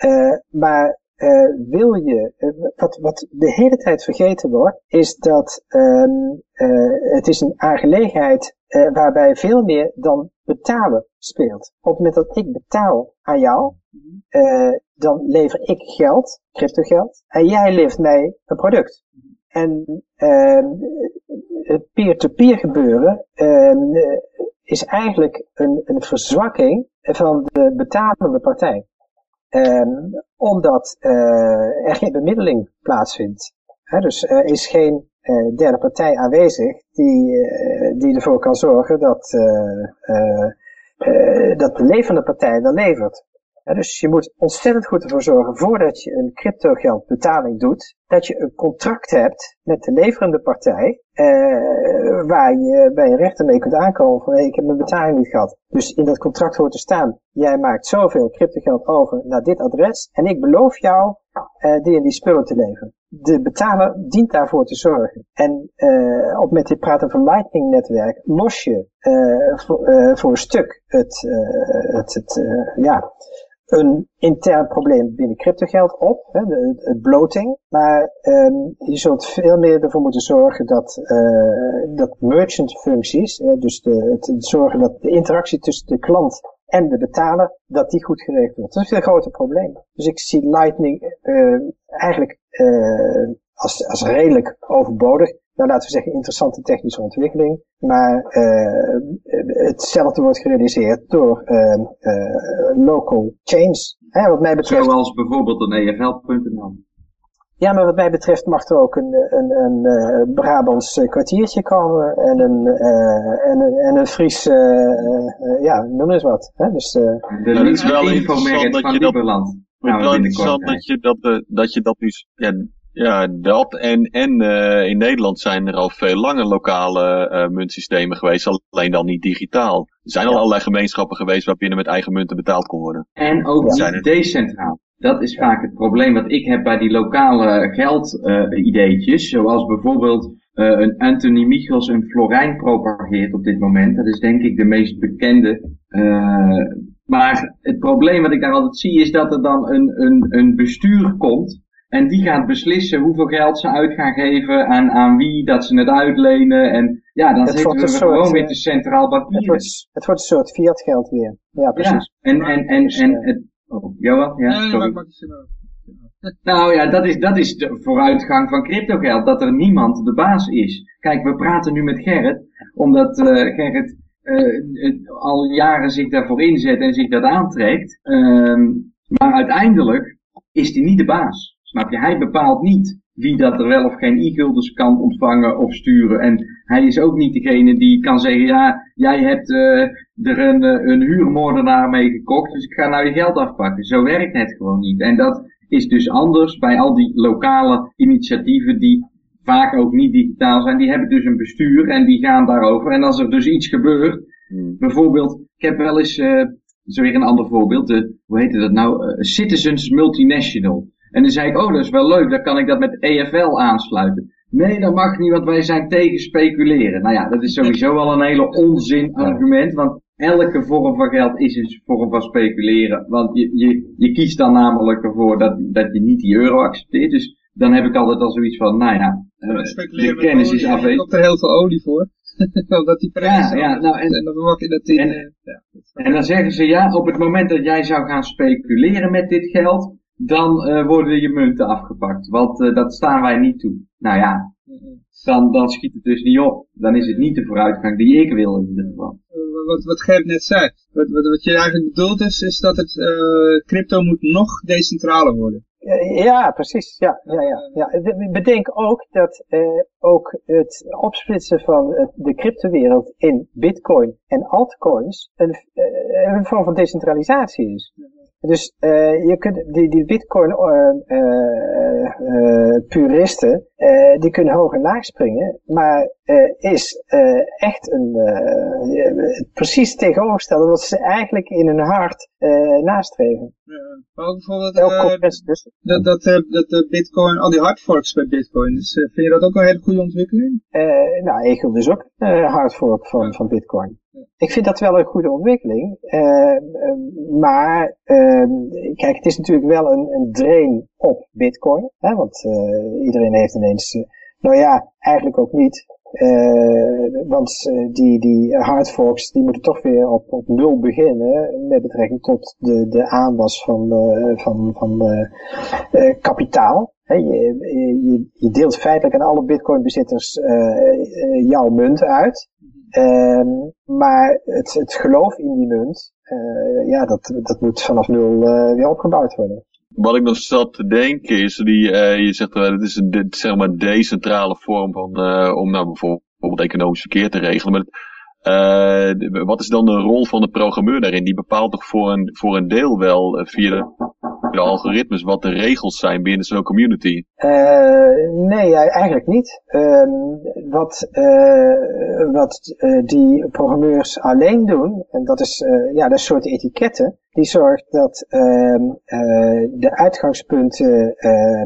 Uh, maar uh, wil je, uh, wat, wat de hele tijd vergeten wordt, is dat um, het is een aangelegenheid waarbij veel meer dan betalen speelt. Op het moment dat ik betaal aan jou, dan lever ik geld, crypto geld, en jij levert mij een product. En ehm, het peer-to-peer gebeuren ehm, is eigenlijk een, een verzwakking van de betalende partij. Um, omdat uh, er geen bemiddeling plaatsvindt. dus er is geen uh, derde partij aanwezig die, uh, die ervoor kan zorgen dat, dat de levende partij dan levert dus je moet ontzettend goed ervoor zorgen, voordat je een crypto geldbetaling doet, dat je een contract hebt met de leverende partij, eh, waar je bij een rechter mee kunt aankomen van, hey, ik heb mijn betaling niet gehad. Dus in dat contract hoort te staan, jij maakt zoveel crypto geld over naar dit adres, en ik beloof jou die en die spullen te leveren. De betaler dient daarvoor te zorgen. En uh, op met dit praten van Lightning netwerk los je uh, voor, uh, voor een stuk het, het, het ja, een intern probleem binnen cryptogeld op, hè, de, het bloating. Maar um, je zult veel meer ervoor moeten zorgen dat, dat merchant functies, dus de, het, zorgen dat de interactie tussen de klant en de betaler, dat die goed geregeld wordt. Dat is een grote probleem. Dus ik zie Lightning uh, eigenlijk als, als redelijk overbodig nou laten we zeggen, interessante technische ontwikkeling. Maar uh, hetzelfde wordt gerealiseerd door uh, uh, local chains. Hè, wat mij betreft, Zoals bijvoorbeeld een EFL.nl. Ja, maar wat mij betreft mag er ook een, een, een, een Brabants kwartiertje komen en een, uh, en een, en een Fries, uh, ja, noem eens wat. Hè? Dus, uh, is wel interessant dat je dat, het wel interessant dat je dat, dat je dat nu, ja, ja, dat en, en uh, in Nederland zijn er al veel langer lokale uh, muntsystemen geweest, alleen dan niet digitaal. Er zijn al allerlei gemeenschappen geweest waarbinnen met eigen munten betaald kon worden. En ook niet decentraal. Dat is vaak het probleem wat ik heb bij die lokale geldideetjes, uh, zoals bijvoorbeeld een Anthony Michels een Florijn propageert op dit moment. Dat is denk ik de meest bekende. Maar het probleem wat ik daar altijd zie is dat er dan een, een, een bestuur komt en die gaat beslissen hoeveel geld ze uit gaan geven aan, aan wie, dat ze het uitlenen. En ja, dan zitten we gewoon weer te centraal bankieren. Het wordt, het wordt een soort fiat geld weer. Ja, precies. Ja, en, en, en, dus, en uh, het, oh, Johan? Ja, sorry. Nou ja, dat is, dat is de vooruitgang van cryptogeld, dat er niemand de baas is. Kijk, we praten nu met Gerrit, omdat uh, Gerrit uh, al jaren zich daarvoor inzet en zich dat aantrekt. Uh, maar uiteindelijk is hij niet de baas. Snap je? Hij bepaalt niet wie dat er wel of geen e-guldens kan ontvangen of sturen. En hij is ook niet degene die kan zeggen, ja, jij hebt uh, er een, uh, een huurmoordenaar mee gekocht, dus ik ga nou je geld afpakken. Zo werkt het gewoon niet. En dat is dus anders bij al die lokale initiatieven die vaak ook niet digitaal zijn. Die hebben dus een bestuur en die gaan daarover. En als er dus iets gebeurt, hmm. bijvoorbeeld, ik heb wel eens, uh, zo weer een ander voorbeeld, de, hoe heet dat nou, Citizens Multinational. En dan zei ik, oh dat is wel leuk, dan kan ik dat met EFL aansluiten. Nee, dat mag niet, want wij zijn tegen speculeren. Nou ja, dat is sowieso al een hele onzin argument, want elke vorm van geld is een vorm van speculeren. Want je, je, je kiest dan namelijk ervoor dat, dat je niet die euro accepteert. Dus dan heb ik altijd al zoiets van, nou ja, de kennis is afwezig. Er komt er heel veel olie voor. Omdat die prijs ja, ja, nou, en, en dan verwacht je dat die... En, uh, ja, en dan zeggen ze, ja, op het moment dat jij zou gaan speculeren met dit geld, dan uh, worden je munten afgepakt. Want uh, dat staan wij niet toe. Nou ja, dan, dan schiet het dus niet op. Dan is het niet de vooruitgang die ik wil in ieder geval. Wat, wat Gert net zei. Wat, wat, wat je eigenlijk bedoelt is, is dat het crypto moet nog decentraler worden. Ja, precies. Ja, ja, ja, ja. Bedenk ook dat uh, ook het opsplitsen van de cryptowereld in bitcoin en altcoins een, een vorm van decentralisatie is. Dus uh, je kunt, die, die bitcoin uh, uh, puristen, die kunnen hoog en laag springen, maar is echt een, precies tegenovergestelde wat ze eigenlijk in hun hart nastreven. Ja, maar ook bijvoorbeeld dus. dat, dat, dat de bitcoin, al die hardforks bij bitcoin, dus, vind je dat ook een hele goede ontwikkeling? nou, Egel dus ook hardfork van, van bitcoin. Ik vind dat wel een goede ontwikkeling. Uh, maar uh, kijk, het is natuurlijk wel een, een drain op bitcoin. Hè, want uh, iedereen heeft ineens... Eh, nou ja, eigenlijk ook niet. want die, die hardforks die moeten toch weer op, op nul beginnen met betrekking tot de, de aanwas van, van, van kapitaal. je, je, deelt feitelijk aan alle bitcoin bezitters jouw munt uit. Ehm, maar het, het geloof in die munt, uh, ja, dat, dat moet vanaf nul uh, weer opgebouwd worden. Wat ik nog zat te denken is, die, uh, je zegt het is een zeg maar decentrale vorm van, om nou bijvoorbeeld economisch verkeer te regelen. Maar wat is dan de rol van de programmeur daarin? Die bepaalt toch voor een, voor een deel wel via de, de, algoritmes wat de regels zijn binnen zo'n community? Uh, nee, eigenlijk niet. Ehm, wat wat die programmeurs alleen doen, en dat is ja, dat soort etiketten, die zorgt dat ehm, de uitgangspunten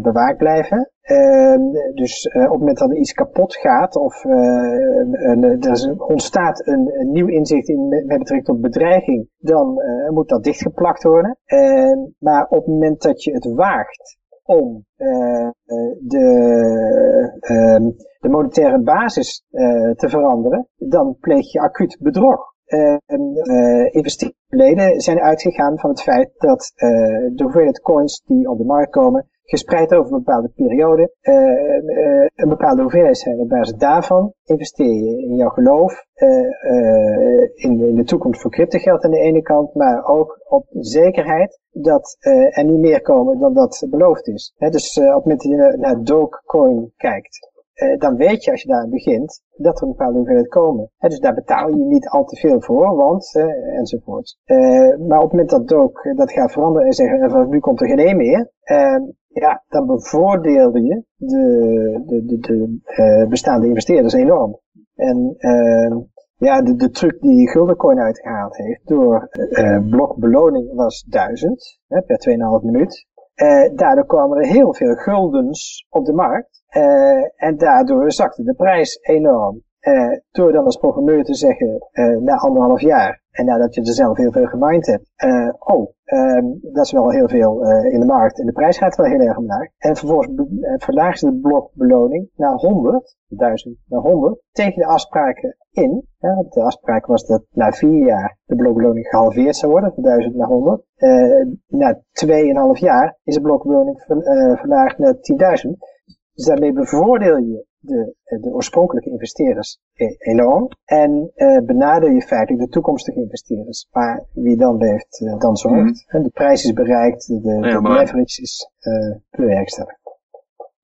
bewaakt blijven. Ehm, dus uh, op het moment dat er iets kapot gaat of uh, een, er ontstaat een, nieuw inzicht in, met betrekking tot bedreiging, dan uh, moet dat dichtgeplakt worden. Ehm, maar op het moment dat je het waagt om de, ehm, de monetaire basis te veranderen, dan pleeg je acuut bedrog. Uh, investeerleden zijn uitgegaan van het feit dat de hoeveelheid coins die op de markt komen gespreid over een bepaalde periode, uh, uh, een bepaalde hoeveelheid zijn. Op basis daarvan investeer je in jouw geloof, uh, in, in, de toekomst voor cryptogeld aan de ene kant, maar ook op zekerheid dat er niet meer komen dan dat beloofd is. dus op het moment dat je naar Dogecoin kijkt, dan weet je als je daar begint dat er een bepaalde hoeveelheid komen. dus daar betaal je niet al te veel voor, want enzovoort. maar op het moment dat Doge dat gaat veranderen en zeggen van nu komt er geen één meer, ja, dan bevoordeelde je de, de, de, uh, bestaande investeerders enorm. En uh, ja, de, de truc die Guldencoin uitgehaald heeft door uh, blokbeloning was 1000 hè, per 2,5 minuut. Uh, daardoor kwamen er heel veel guldens op de markt. En daardoor zakte de prijs enorm. Uh, door dan als programmeur te zeggen, na anderhalf jaar, en nadat je er zelf heel veel gemined hebt, uh, oh, um, dat is wel heel veel in de markt en de prijs gaat wel heel erg omlaag. En vervolgens verlagen ze de blokbeloning naar 100, 1000 naar 100, tegen de afspraken in. De afspraak was dat na vier jaar de blokbeloning gehalveerd zou worden, van 1000 naar 100. na 2,5 jaar is de blokbeloning ver, verlaagd naar 10.000. Dus daarmee bevoordeel je de, de oorspronkelijke investeerders e-, enorm. En uh, benader je feitelijk de toekomstige investeerders. Maar wie dan leeft, dan zorgt. Mm De prijs is bereikt, de, de, ja, de leverage is uh, bewerkstelligd.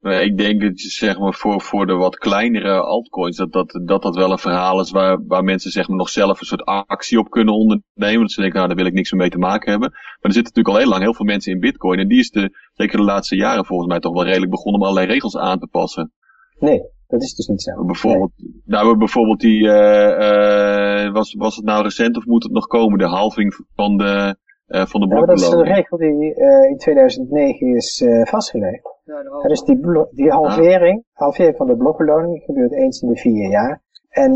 Ik denk dat zeg maar, voor, voor de wat kleinere altcoins dat dat, dat, dat wel een verhaal is waar, waar mensen zeg maar, nog zelf een soort actie op kunnen ondernemen. Dat ze denken, nou daar wil ik niks mee te maken hebben. Maar er zitten natuurlijk al heel lang heel veel mensen in bitcoin. En die is de, zeker de laatste jaren volgens mij toch wel redelijk begonnen om allerlei regels aan te passen. Nee, dat is dus niet zo. Bijvoorbeeld, nee. nou, bijvoorbeeld die, uh, uh, was, was het nou recent of moet het nog komen? De halving van de, uh, van de blokbeloning. Ja, dat is een regel die in 2009 is vastgelegd. Ja, dus die, die halvering, ah. halvering van de blokbeloning gebeurt eens in de vier jaar. En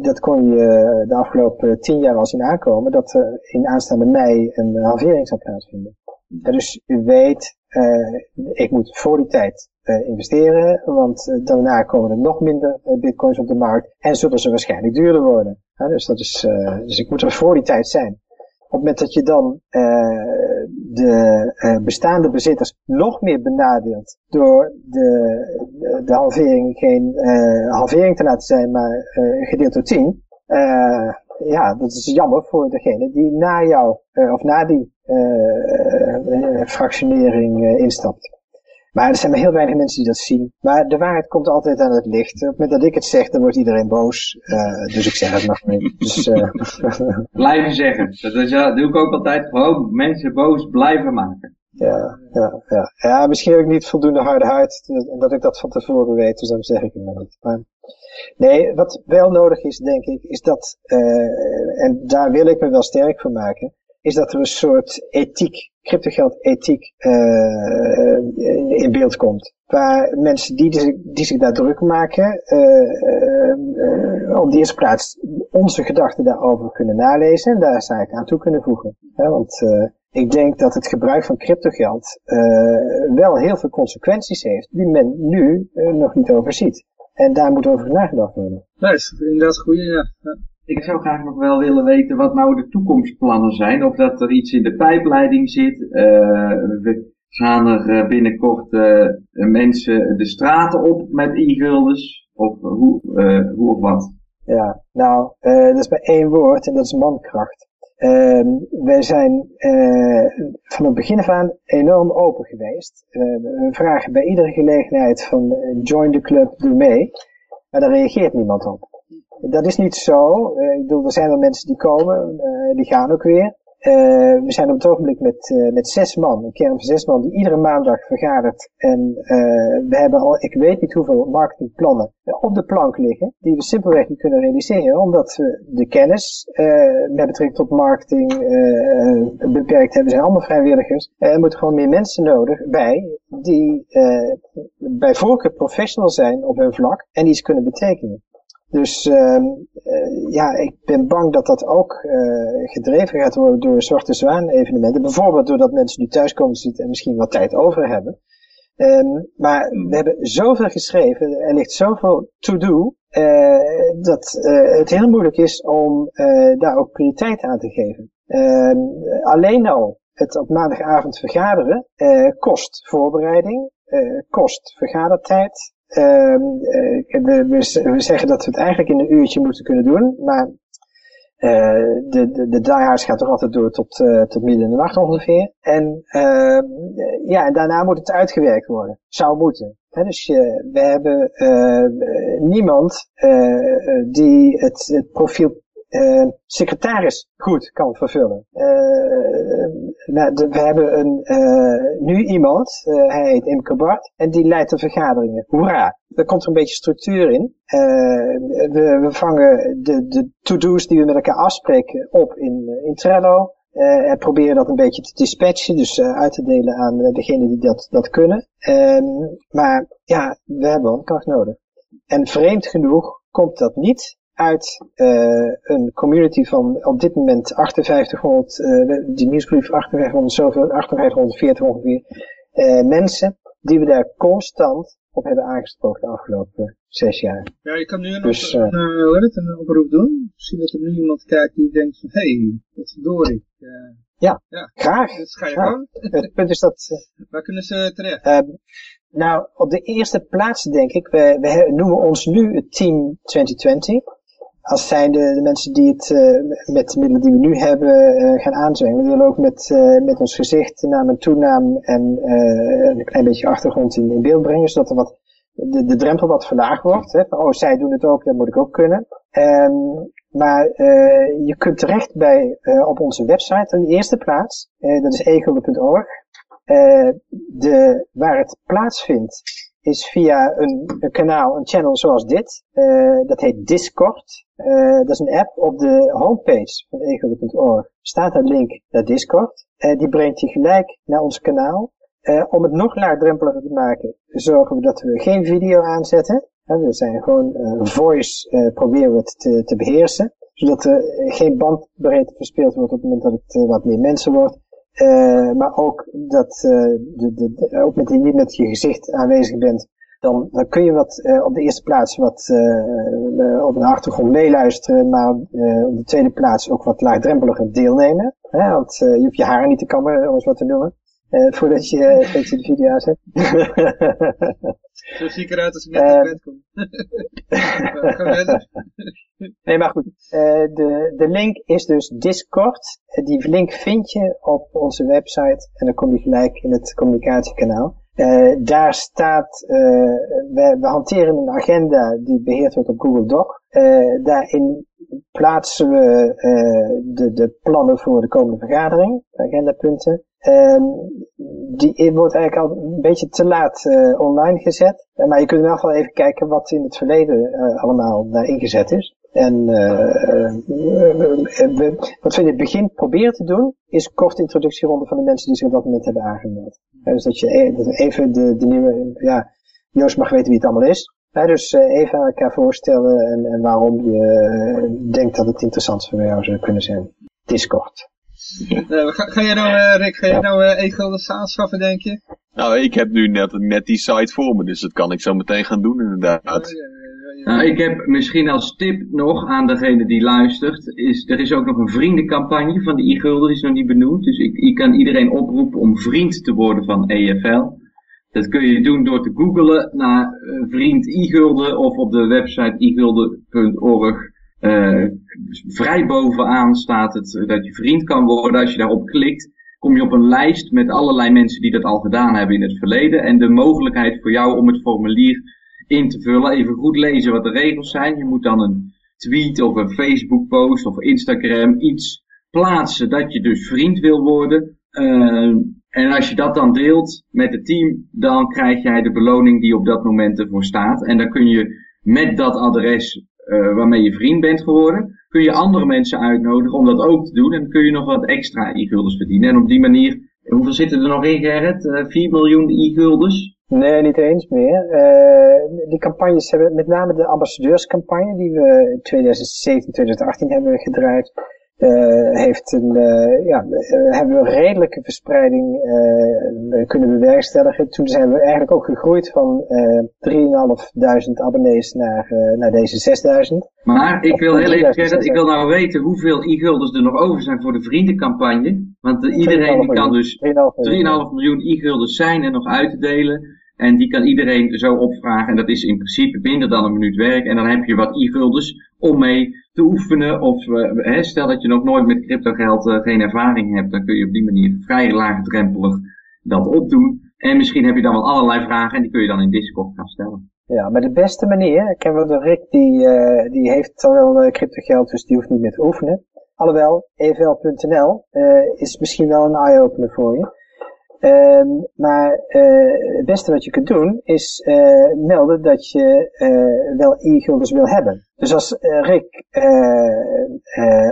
dat kon je de afgelopen tien jaar al zien aankomen, dat er in aanstaande mei een halvering zou plaatsvinden. Ja, dus u weet, ik moet voor die tijd uh, investeren, want uh, daarna komen er nog minder bitcoins op de markt en zullen ze waarschijnlijk duurder worden. dus, dat is, dus ik moet er voor die tijd zijn. Op het moment dat je dan de bestaande bezitters nog meer benadeelt door de, de, halvering geen halvering te laten zijn, maar gedeeld door 10, ja, dat is jammer voor degene die na jou, of na die fractionering instapt. Maar er zijn maar heel weinig mensen die dat zien. Maar de waarheid komt altijd aan het licht. Op het moment dat ik het zeg, dan wordt iedereen boos. dus ik zeg het nog niet. Dus, blijven zeggen. Dat, is, ja, doe ik ook altijd. Gewoon mensen boos blijven maken. Ja, ja, ja. ja, misschien heb ik niet voldoende harde huid en dat ik dat van tevoren weet, dus dan zeg ik het maar niet. Maar, nee, wat wel nodig is, denk ik, is dat, uh, en daar wil ik me wel sterk voor maken, is dat er een soort ethiek, cryptogeld ethiek uh, in beeld komt. Waar mensen die, die zich daar druk maken, uh, op de eerste plaats onze gedachten daarover kunnen nalezen en daar zaken aan toe kunnen voegen. want ik denk dat het gebruik van cryptogeld wel heel veel consequenties heeft die men nu nog niet overziet. En daar moet over nagedacht worden. Dat is inderdaad goed, ja. Ik zou graag nog wel willen weten wat nou de toekomstplannen zijn. Of dat er iets in de pijpleiding zit. Uh, we gaan er binnenkort mensen de straten op met e-guldens. Of hoe, hoe of wat? Ja, nou, dat is maar één woord en dat is mankracht. Uh, wij zijn van het begin af aan enorm open geweest. We vragen bij iedere gelegenheid van join the club, doe mee. Maar daar reageert niemand op. Dat is niet zo. ik bedoel, er zijn wel mensen die komen, die gaan ook weer. Uh, we zijn op het ogenblik met, met zes man, een kern van zes man, die iedere maandag vergadert. En we hebben al, ik weet niet hoeveel marketingplannen op de plank liggen, die we simpelweg niet kunnen realiseren, omdat we de kennis met betrekking tot marketing beperkt hebben. We zijn allemaal vrijwilligers. er moeten gewoon meer mensen nodig bij, die bij voorkeur professional zijn op hun vlak en iets kunnen betekenen. Dus uh, ja, ik ben bang dat dat ook uh, gedreven gaat worden door Zwarte Zwaan evenementen. Bijvoorbeeld doordat mensen nu thuis komen zitten en misschien wat tijd over hebben. Um, maar we hebben zoveel geschreven, er ligt zoveel to do, uh, dat het heel moeilijk is om daar ook prioriteit aan te geven. Um, alleen al het op maandagavond vergaderen kost voorbereiding, kost vergadertijd, Ehm, eh, we, we, zeggen dat we het eigenlijk in een uurtje moeten kunnen doen, maar uh, de, de, de gaat toch altijd door tot, uh, tot midden in de nacht ongeveer. En uh, ja, daarna moet het uitgewerkt worden. Zou moeten. Dus we hebben niemand die het, het profiel uh, secretaris goed kan vervullen. Uh, nou, we hebben een, uh, nu iemand, hij heet Imke Bart, en die leidt de vergaderingen. Hoera! Er komt een beetje structuur in. we, we vangen de, de to-do's die we met elkaar afspreken op in, in Trello. En proberen dat een beetje te dispatchen, dus uit te delen aan uh, degenen die dat, dat kunnen. Maar ja, we hebben wel kracht nodig. En vreemd genoeg komt dat niet uit uh, een community van op dit moment 5800, uh, die nieuwsbrief 5800 zoveel, 5840 ongeveer, uh, mensen die we daar constant op hebben aangesproken de afgelopen zes jaar. Ja, je kan nu dus, een, uh, het, een oproep doen. Misschien dat er nu iemand kijkt die denkt van, hé, hey, wat verdorie. Uh, ja, ja, graag. Dus ga je gang. Het punt is dat... Waar kunnen ze terecht? Uh, nou, op de eerste plaats denk ik, we, we noemen ons nu het Team 2020 als zijn de, mensen die het uh, met de middelen die we nu hebben uh, gaan aanzwingen. We willen ook met, uh, met ons gezicht, naam en toenaam en een klein beetje achtergrond in, in beeld brengen, zodat er wat, de, de drempel wat verlaagd wordt. Hè? oh, zij doen het ook, dat moet ik ook kunnen. Um, maar je kunt terecht bij, op onze website in de eerste plaats, dat is egelde.org. de, waar het plaatsvindt is via een, een, kanaal, een channel zoals dit. Uh, dat heet Discord. Uh, dat is een app op de homepage van egele.org. Staat een link naar Discord. Uh, die brengt je gelijk naar ons kanaal. om het nog laagdrempeliger te maken, zorgen we dat we geen video aanzetten. we zijn gewoon voice, proberen we het te, te, beheersen. Zodat er geen bandbreedte verspeeld wordt op het moment dat het wat meer mensen wordt. Uh, maar ook dat uh, de, de, de, ook met, niet met je gezicht aanwezig bent, dan, dan kun je wat uh, op de eerste plaats wat op de achtergrond meeluisteren, maar op de tweede plaats ook wat laagdrempeliger deelnemen. Hè? Want je hoeft je haren niet te kammen, om eens wat te noemen. Voordat je, dat je de video aanzet. Zo zie ik eruit als ik net naar bed kom. nee, maar goed. de, de link is dus Discord. die link vind je op onze website. En dan kom je gelijk in het communicatiekanaal. Daar staat, we, we, hanteren een agenda die beheerd wordt op Google Doc. Daarin plaatsen we de, de, plannen voor de komende vergadering, de agendapunten. Ehm, die wordt eigenlijk al een beetje te laat online gezet. maar je kunt in elk geval even kijken wat in het verleden allemaal daar ingezet is. En wat we in het begin proberen te doen, is korte introductieronde van de mensen die zich op dat moment hebben aangemeld. Dus dat je e-, even de, de nieuwe, ja, Joost mag weten wie het allemaal is. dus even aan elkaar voorstellen en, en waarom je denkt dat het interessant voor jou zou kunnen zijn. Discord. Uh, ga, ga jij nou, Rick, ga jij nou e-guldens aanschaffen, denk je? Nou, ik heb nu net, net die site voor me, dus dat kan ik zo meteen gaan doen inderdaad. Nou, ik heb misschien als tip nog aan degene die luistert, is, er is ook nog een vriendencampagne van de e-gulden, die is nog niet benoemd. Dus ik, ik kan iedereen oproepen om vriend te worden van EFL. Dat kun je doen door te googlen naar uh, vriend e-gulden of op de website e-gulden.org. Uh, vrij bovenaan staat het dat je vriend kan worden. Als je daarop klikt, kom je op een lijst met allerlei mensen die dat al gedaan hebben in het verleden. En de mogelijkheid voor jou om het formulier in te vullen. Even goed lezen wat de regels zijn. Je moet dan een tweet of een Facebook post of Instagram iets plaatsen dat je dus vriend wil worden. Uh, en als je dat dan deelt met het team, dan krijg jij de beloning die op dat moment ervoor staat. En dan kun je met dat adres uh, waarmee je vriend bent geworden, kun je andere mensen uitnodigen om dat ook te doen. En kun je nog wat extra e-guldens verdienen. En op die manier, hoeveel zitten er nog in Gerrit? Uh, eh, 4 miljoen e-guldens? Nee, niet eens meer. Uh, die campagnes hebben, met name de ambassadeurscampagne die we in 2017, 2018 hebben gedraaid, uh, heeft een, uh, ja, hebben we een redelijke verspreiding kunnen bewerkstelligen. Toen zijn we eigenlijk ook gegroeid van 3.500 abonnees naar, naar deze 6.000. Maar ik wil heel even zeggen, ik wil nou weten hoeveel e-gulders er nog over zijn voor de vriendencampagne. Want iedereen die kan dus 3,5 miljoen e-gulders zijn en nog uitdelen. En die kan iedereen zo opvragen. En dat is in principe minder dan een minuut werk. En dan heb je wat e-guldens om mee te oefenen. Of uh, stel dat je nog nooit met crypto geld uh, geen ervaring hebt. Dan kun je op die manier vrij laagdrempelig dat opdoen. En misschien heb je dan wel allerlei vragen. En die kun je dan in Discord gaan stellen. Ja, maar de beste manier, ik heb wel de Rick, die, uh, die heeft al wel crypto geld, dus die hoeft niet meer te oefenen. Alhoewel, evl.nl is misschien wel een eye-opener voor je. Um, maar uh, het beste wat je kunt doen is uh, melden dat je uh, wel e-guldens wil hebben. Dus als Rick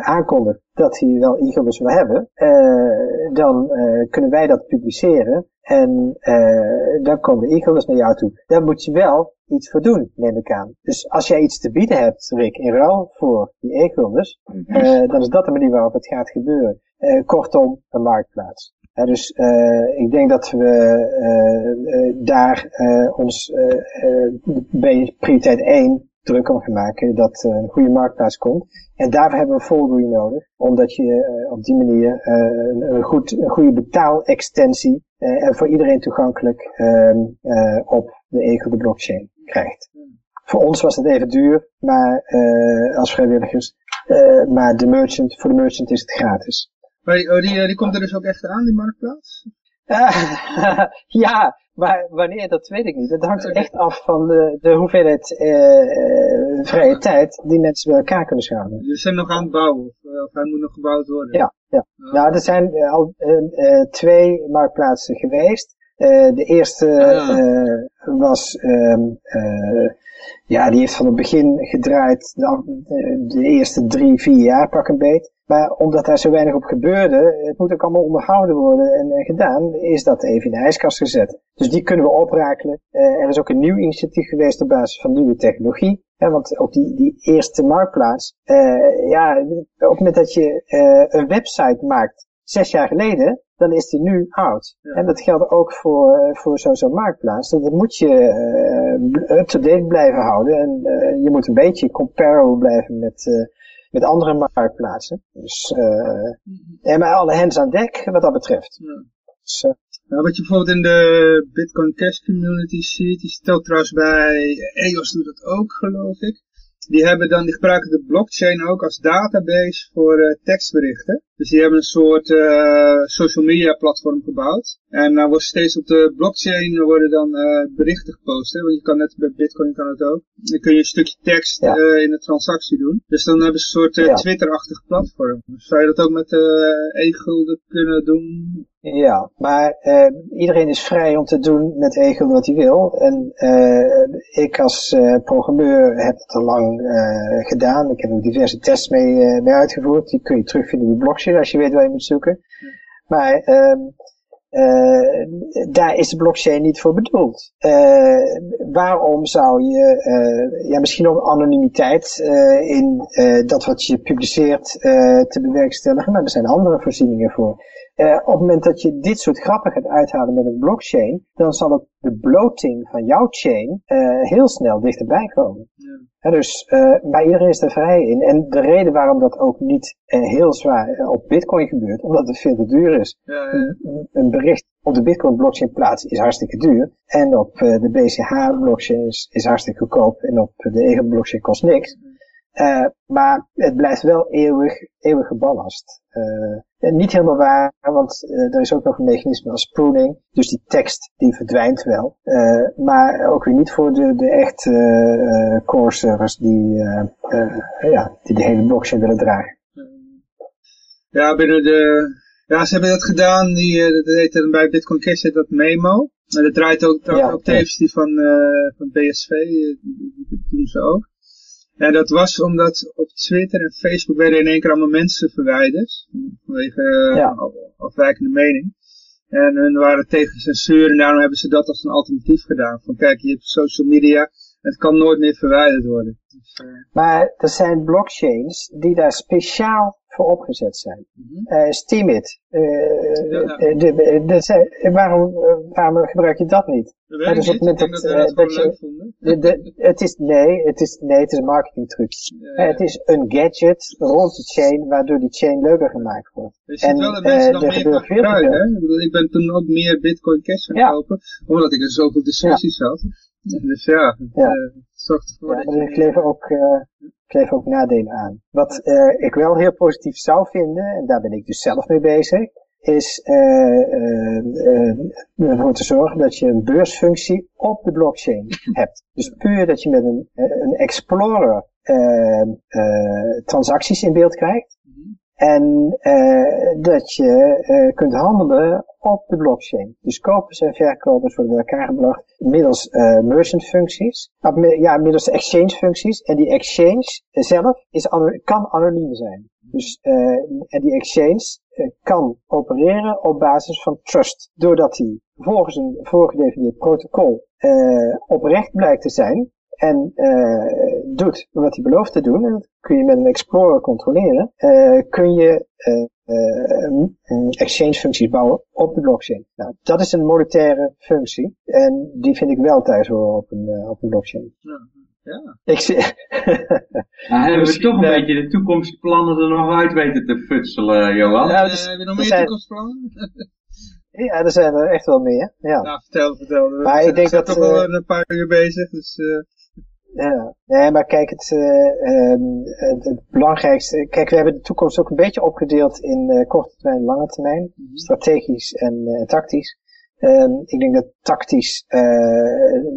aankondigt dat hij wel e-guldens wil hebben, dan kunnen wij dat publiceren en dan komen de e-guldens naar jou toe. Daar moet je wel iets voor doen, neem ik aan. Dus als jij iets te bieden hebt, Rick, in ruil voor die e-guldens, mhm. dan is dat de manier waarop het gaat gebeuren. kortom, een marktplaats dus uh, ik denk dat we uh, daar ons bij prioriteit 1 druk om gaan maken dat een goede marktplaats komt. En daarvoor hebben we voldoening nodig, omdat je op die manier een, goed, een goede betaalextensie en voor iedereen toegankelijk ehm, op de Ego de blockchain krijgt. Voor ons was het even duur, maar als vrijwilligers, maar de merchant, voor de merchant is het gratis. Maar die, oh, die, eh, die komt er dus ook echt aan, die marktplaats? ja, maar wanneer, dat weet ik niet. Dat hangt echt af van de, de hoeveelheid uh, vrije tijd die mensen bij elkaar kunnen schamen. Jullie zijn nog aan het bouwen, of, of hij moet nog gebouwd worden? Ja, ja. Oh. nou er zijn al twee marktplaatsen geweest. De eerste ah. was, ehm, ja, die heeft van het begin gedraaid, de, de, eerste drie, vier jaar pak een beet. Maar omdat daar zo weinig op gebeurde, het moet ook allemaal onderhouden worden en, gedaan, is dat even in de ijskast gezet. Dus die kunnen we oprakelen. Uh, er is ook een nieuw initiatief geweest op basis van nieuwe technologie. Hè, want ook die, die eerste marktplaats, uh, ja, op het moment dat je uh, een website maakt, zes jaar geleden, dan is die nu oud. En dat geldt ook voor, voor zo'n marktplaats. Dat moet je up-to-date blijven houden. En je moet een beetje comparable blijven met met andere marktplaatsen. Dus, en maar alle hens aan dek wat dat betreft. Ja. Dus, Nou, wat je bijvoorbeeld in de Bitcoin Cash community ziet, die stelt trouwens bij EOS doet dat ook geloof ik. Die hebben dan, die gebruiken de blockchain ook als database voor tekstberichten. Dus die hebben een soort uh, social media platform gebouwd. En dan wordt steeds op de blockchain worden dan uh, berichten gepost. Hè? Want je kan net bij Bitcoin kan het ook. Dan kun je een stukje tekst ja. in de transactie doen. Dus dan hebben ze een soort. Twitter-achtig platform. Zou je dat ook met e-gulden kunnen doen? Ja, maar uh, iedereen is vrij om te doen met Egel wat hij wil. En uh, ik als uh, programmeur heb het al lang gedaan. Ik heb ook diverse tests mee, mee uitgevoerd. Die kun je terugvinden in de blockchain als je weet waar je moet zoeken. Maar ehm, daar is de blockchain niet voor bedoeld. waarom zou je, ja misschien ook anonimiteit in dat wat je publiceert te bewerkstelligen, maar er zijn andere voorzieningen voor. Uh, op het moment dat je dit soort grappen gaat uithalen met een blockchain, dan zal het de bloating van jouw chain uh, heel snel dichterbij komen. Ja. dus, uh, maar iedereen is er vrij in. En de reden waarom dat ook niet heel zwaar op Bitcoin gebeurt, omdat het veel te duur is. Ja, ja. Een, een, bericht op de Bitcoin blockchain plaatsen is hartstikke duur. En op de BCH blockchain is, is hartstikke goedkoop. En op de Ego blockchain kost niks. Uh, maar het blijft wel eeuwig, eeuwige ballast. Uh, niet helemaal waar, want uh, er is ook nog een mechanisme als pruning. Dus die tekst die verdwijnt wel. maar ook weer niet voor de, de echte core servers die, ja, die de hele blockchain willen dragen. Ja, binnen de... Ja, ze hebben dat gedaan, die, dat heet dan bij Bitcoin Cash heet dat Memo. En dat draait ook, ja, ook tevens die van, van BSV, die doen ze ook. Ja, dat was omdat op Twitter en Facebook werden in één keer allemaal mensen verwijderd. Vanwege ja. afwijkende mening. En hun waren tegen censuur en daarom hebben ze dat als een alternatief gedaan. Van kijk, je hebt social media, het kan nooit meer verwijderd worden. Dus, uh... Maar er zijn blockchains die daar speciaal voor opgezet zijn. Mm -hmm. uh, Steemit. Uh, ja, ja. de, de, de, waarom, waarom gebruik je dat niet? Dat dus op het dat, dat, dat je, de, de, het is, nee, het is, nee, het is een marketingtruc. Ja, ja. Het is een gadget rond de chain, waardoor die chain leuker gemaakt wordt. Je ziet wel dat mensen dan meer gebruiken? Ik ben toen ook meer Bitcoin Cash gaan kopen, omdat ik er zoveel discussies had. Dus ja, ja. Uh, zorgt ervoor ja, er kleven ook, kleven ook nadelen aan. Wat uh, ik wel heel positief zou vinden, en daar ben ik dus zelf mee bezig, is ervoor te zorgen dat je een beursfunctie op de blockchain hebt. Dus puur dat je met een, een explorer transacties in beeld krijgt. En uh, dat je uh, kunt handelen op de blockchain. Dus kopers en verkopers worden bij elkaar gebracht middels uh, merchant functies. Ja, middels exchange functies. En die exchange zelf is, kan anoniem zijn. Dus, en die exchange kan opereren op basis van trust. Doordat hij volgens een voorgedefinieerd protocol oprecht blijkt te zijn, en uh, doet wat hij belooft te doen, en dat kun je met een Explorer controleren, uh, kun je uh, exchange functies bouwen op de blockchain. Nou, dat is een monetaire functie en die vind ik wel thuis horen op een, op een blockchain. Ja. Ja. Ik zie... nou, hebben we toch een beetje de toekomstplannen er nog uit weten te futselen, Johan? Ja, dus, heb je nog meer zijn... toekomstplannen? ja, er zijn er echt wel meer. Ja, nou, vertel, vertel. Maar ik denk dat... toch wel een paar uur bezig, dus... Ja, nee, maar kijk, het, uh, het, het, belangrijkste, kijk, we hebben de toekomst ook een beetje opgedeeld in uh, korte termijn en lange termijn, -hmm. strategisch en uh, tactisch. Um, ik denk dat tactisch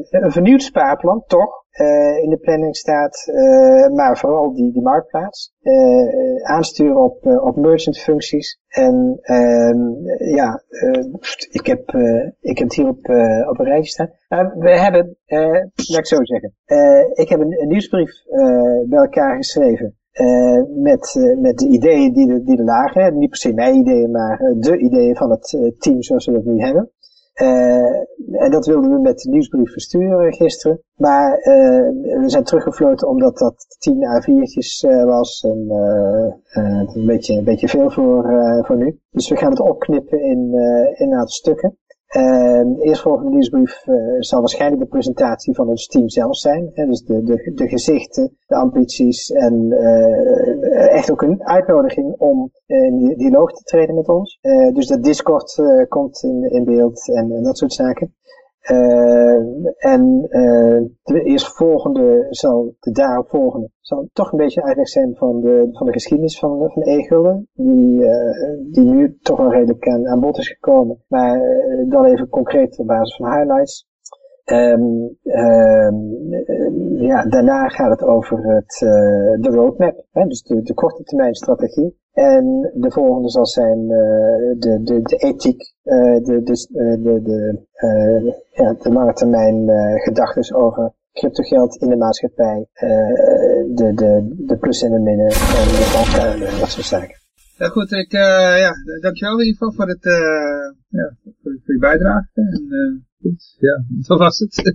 een vernieuwd spaarplan, toch, uh, in de planning staat, uh, maar vooral die, die marktplaats. Uh, aansturen op, op merchant functies. En ehm, ja, ik, heb, ik heb het hier op, op een rijtje staan. we hebben, laat ik zo zeggen, ik heb een, nieuwsbrief bij elkaar geschreven. Uh, met, met de ideeën die er, die lagen. Niet per se mijn ideeën, maar de ideeën van het team zoals we dat nu hebben. Uh, en dat wilden we met de nieuwsbrief versturen gisteren. Maar uh, we zijn teruggefloten omdat dat 10 A4'tjes uh, was. En een, beetje, een beetje veel voor, voor nu. Dus we gaan het opknippen in, in een aantal stukken. Uh, eerstvolgende nieuwsbrief uh, zal waarschijnlijk de presentatie van ons team zelf zijn. Hè, dus de, de, de gezichten, de ambities en, echt ook een uitnodiging om in dialoog te treden met ons. dus dat Discord komt in, beeld en dat soort zaken. En uh, de eerstvolgende zal, de daaropvolgende, zal toch een beetje uitleg zijn van de, van de geschiedenis van, van e-gulden, die, die nu toch wel redelijk aan, aan bod is gekomen. Maar dan even concreet op basis van highlights. Um, um, ja, daarna gaat het over het, de roadmap, hè, dus de, de korte termijn strategie. En de volgende zal zijn uh, de, de, de ethiek, uh, de, de, de, ja, de lange termijn gedachten over cryptogeld in de maatschappij, de, de, de plus en de minnen en de en dat soort zaken. Ja goed, ik, ja, dankjewel in ieder geval voor, het, ja, voor, voor je bijdrage. En, goed, ja, dat was het.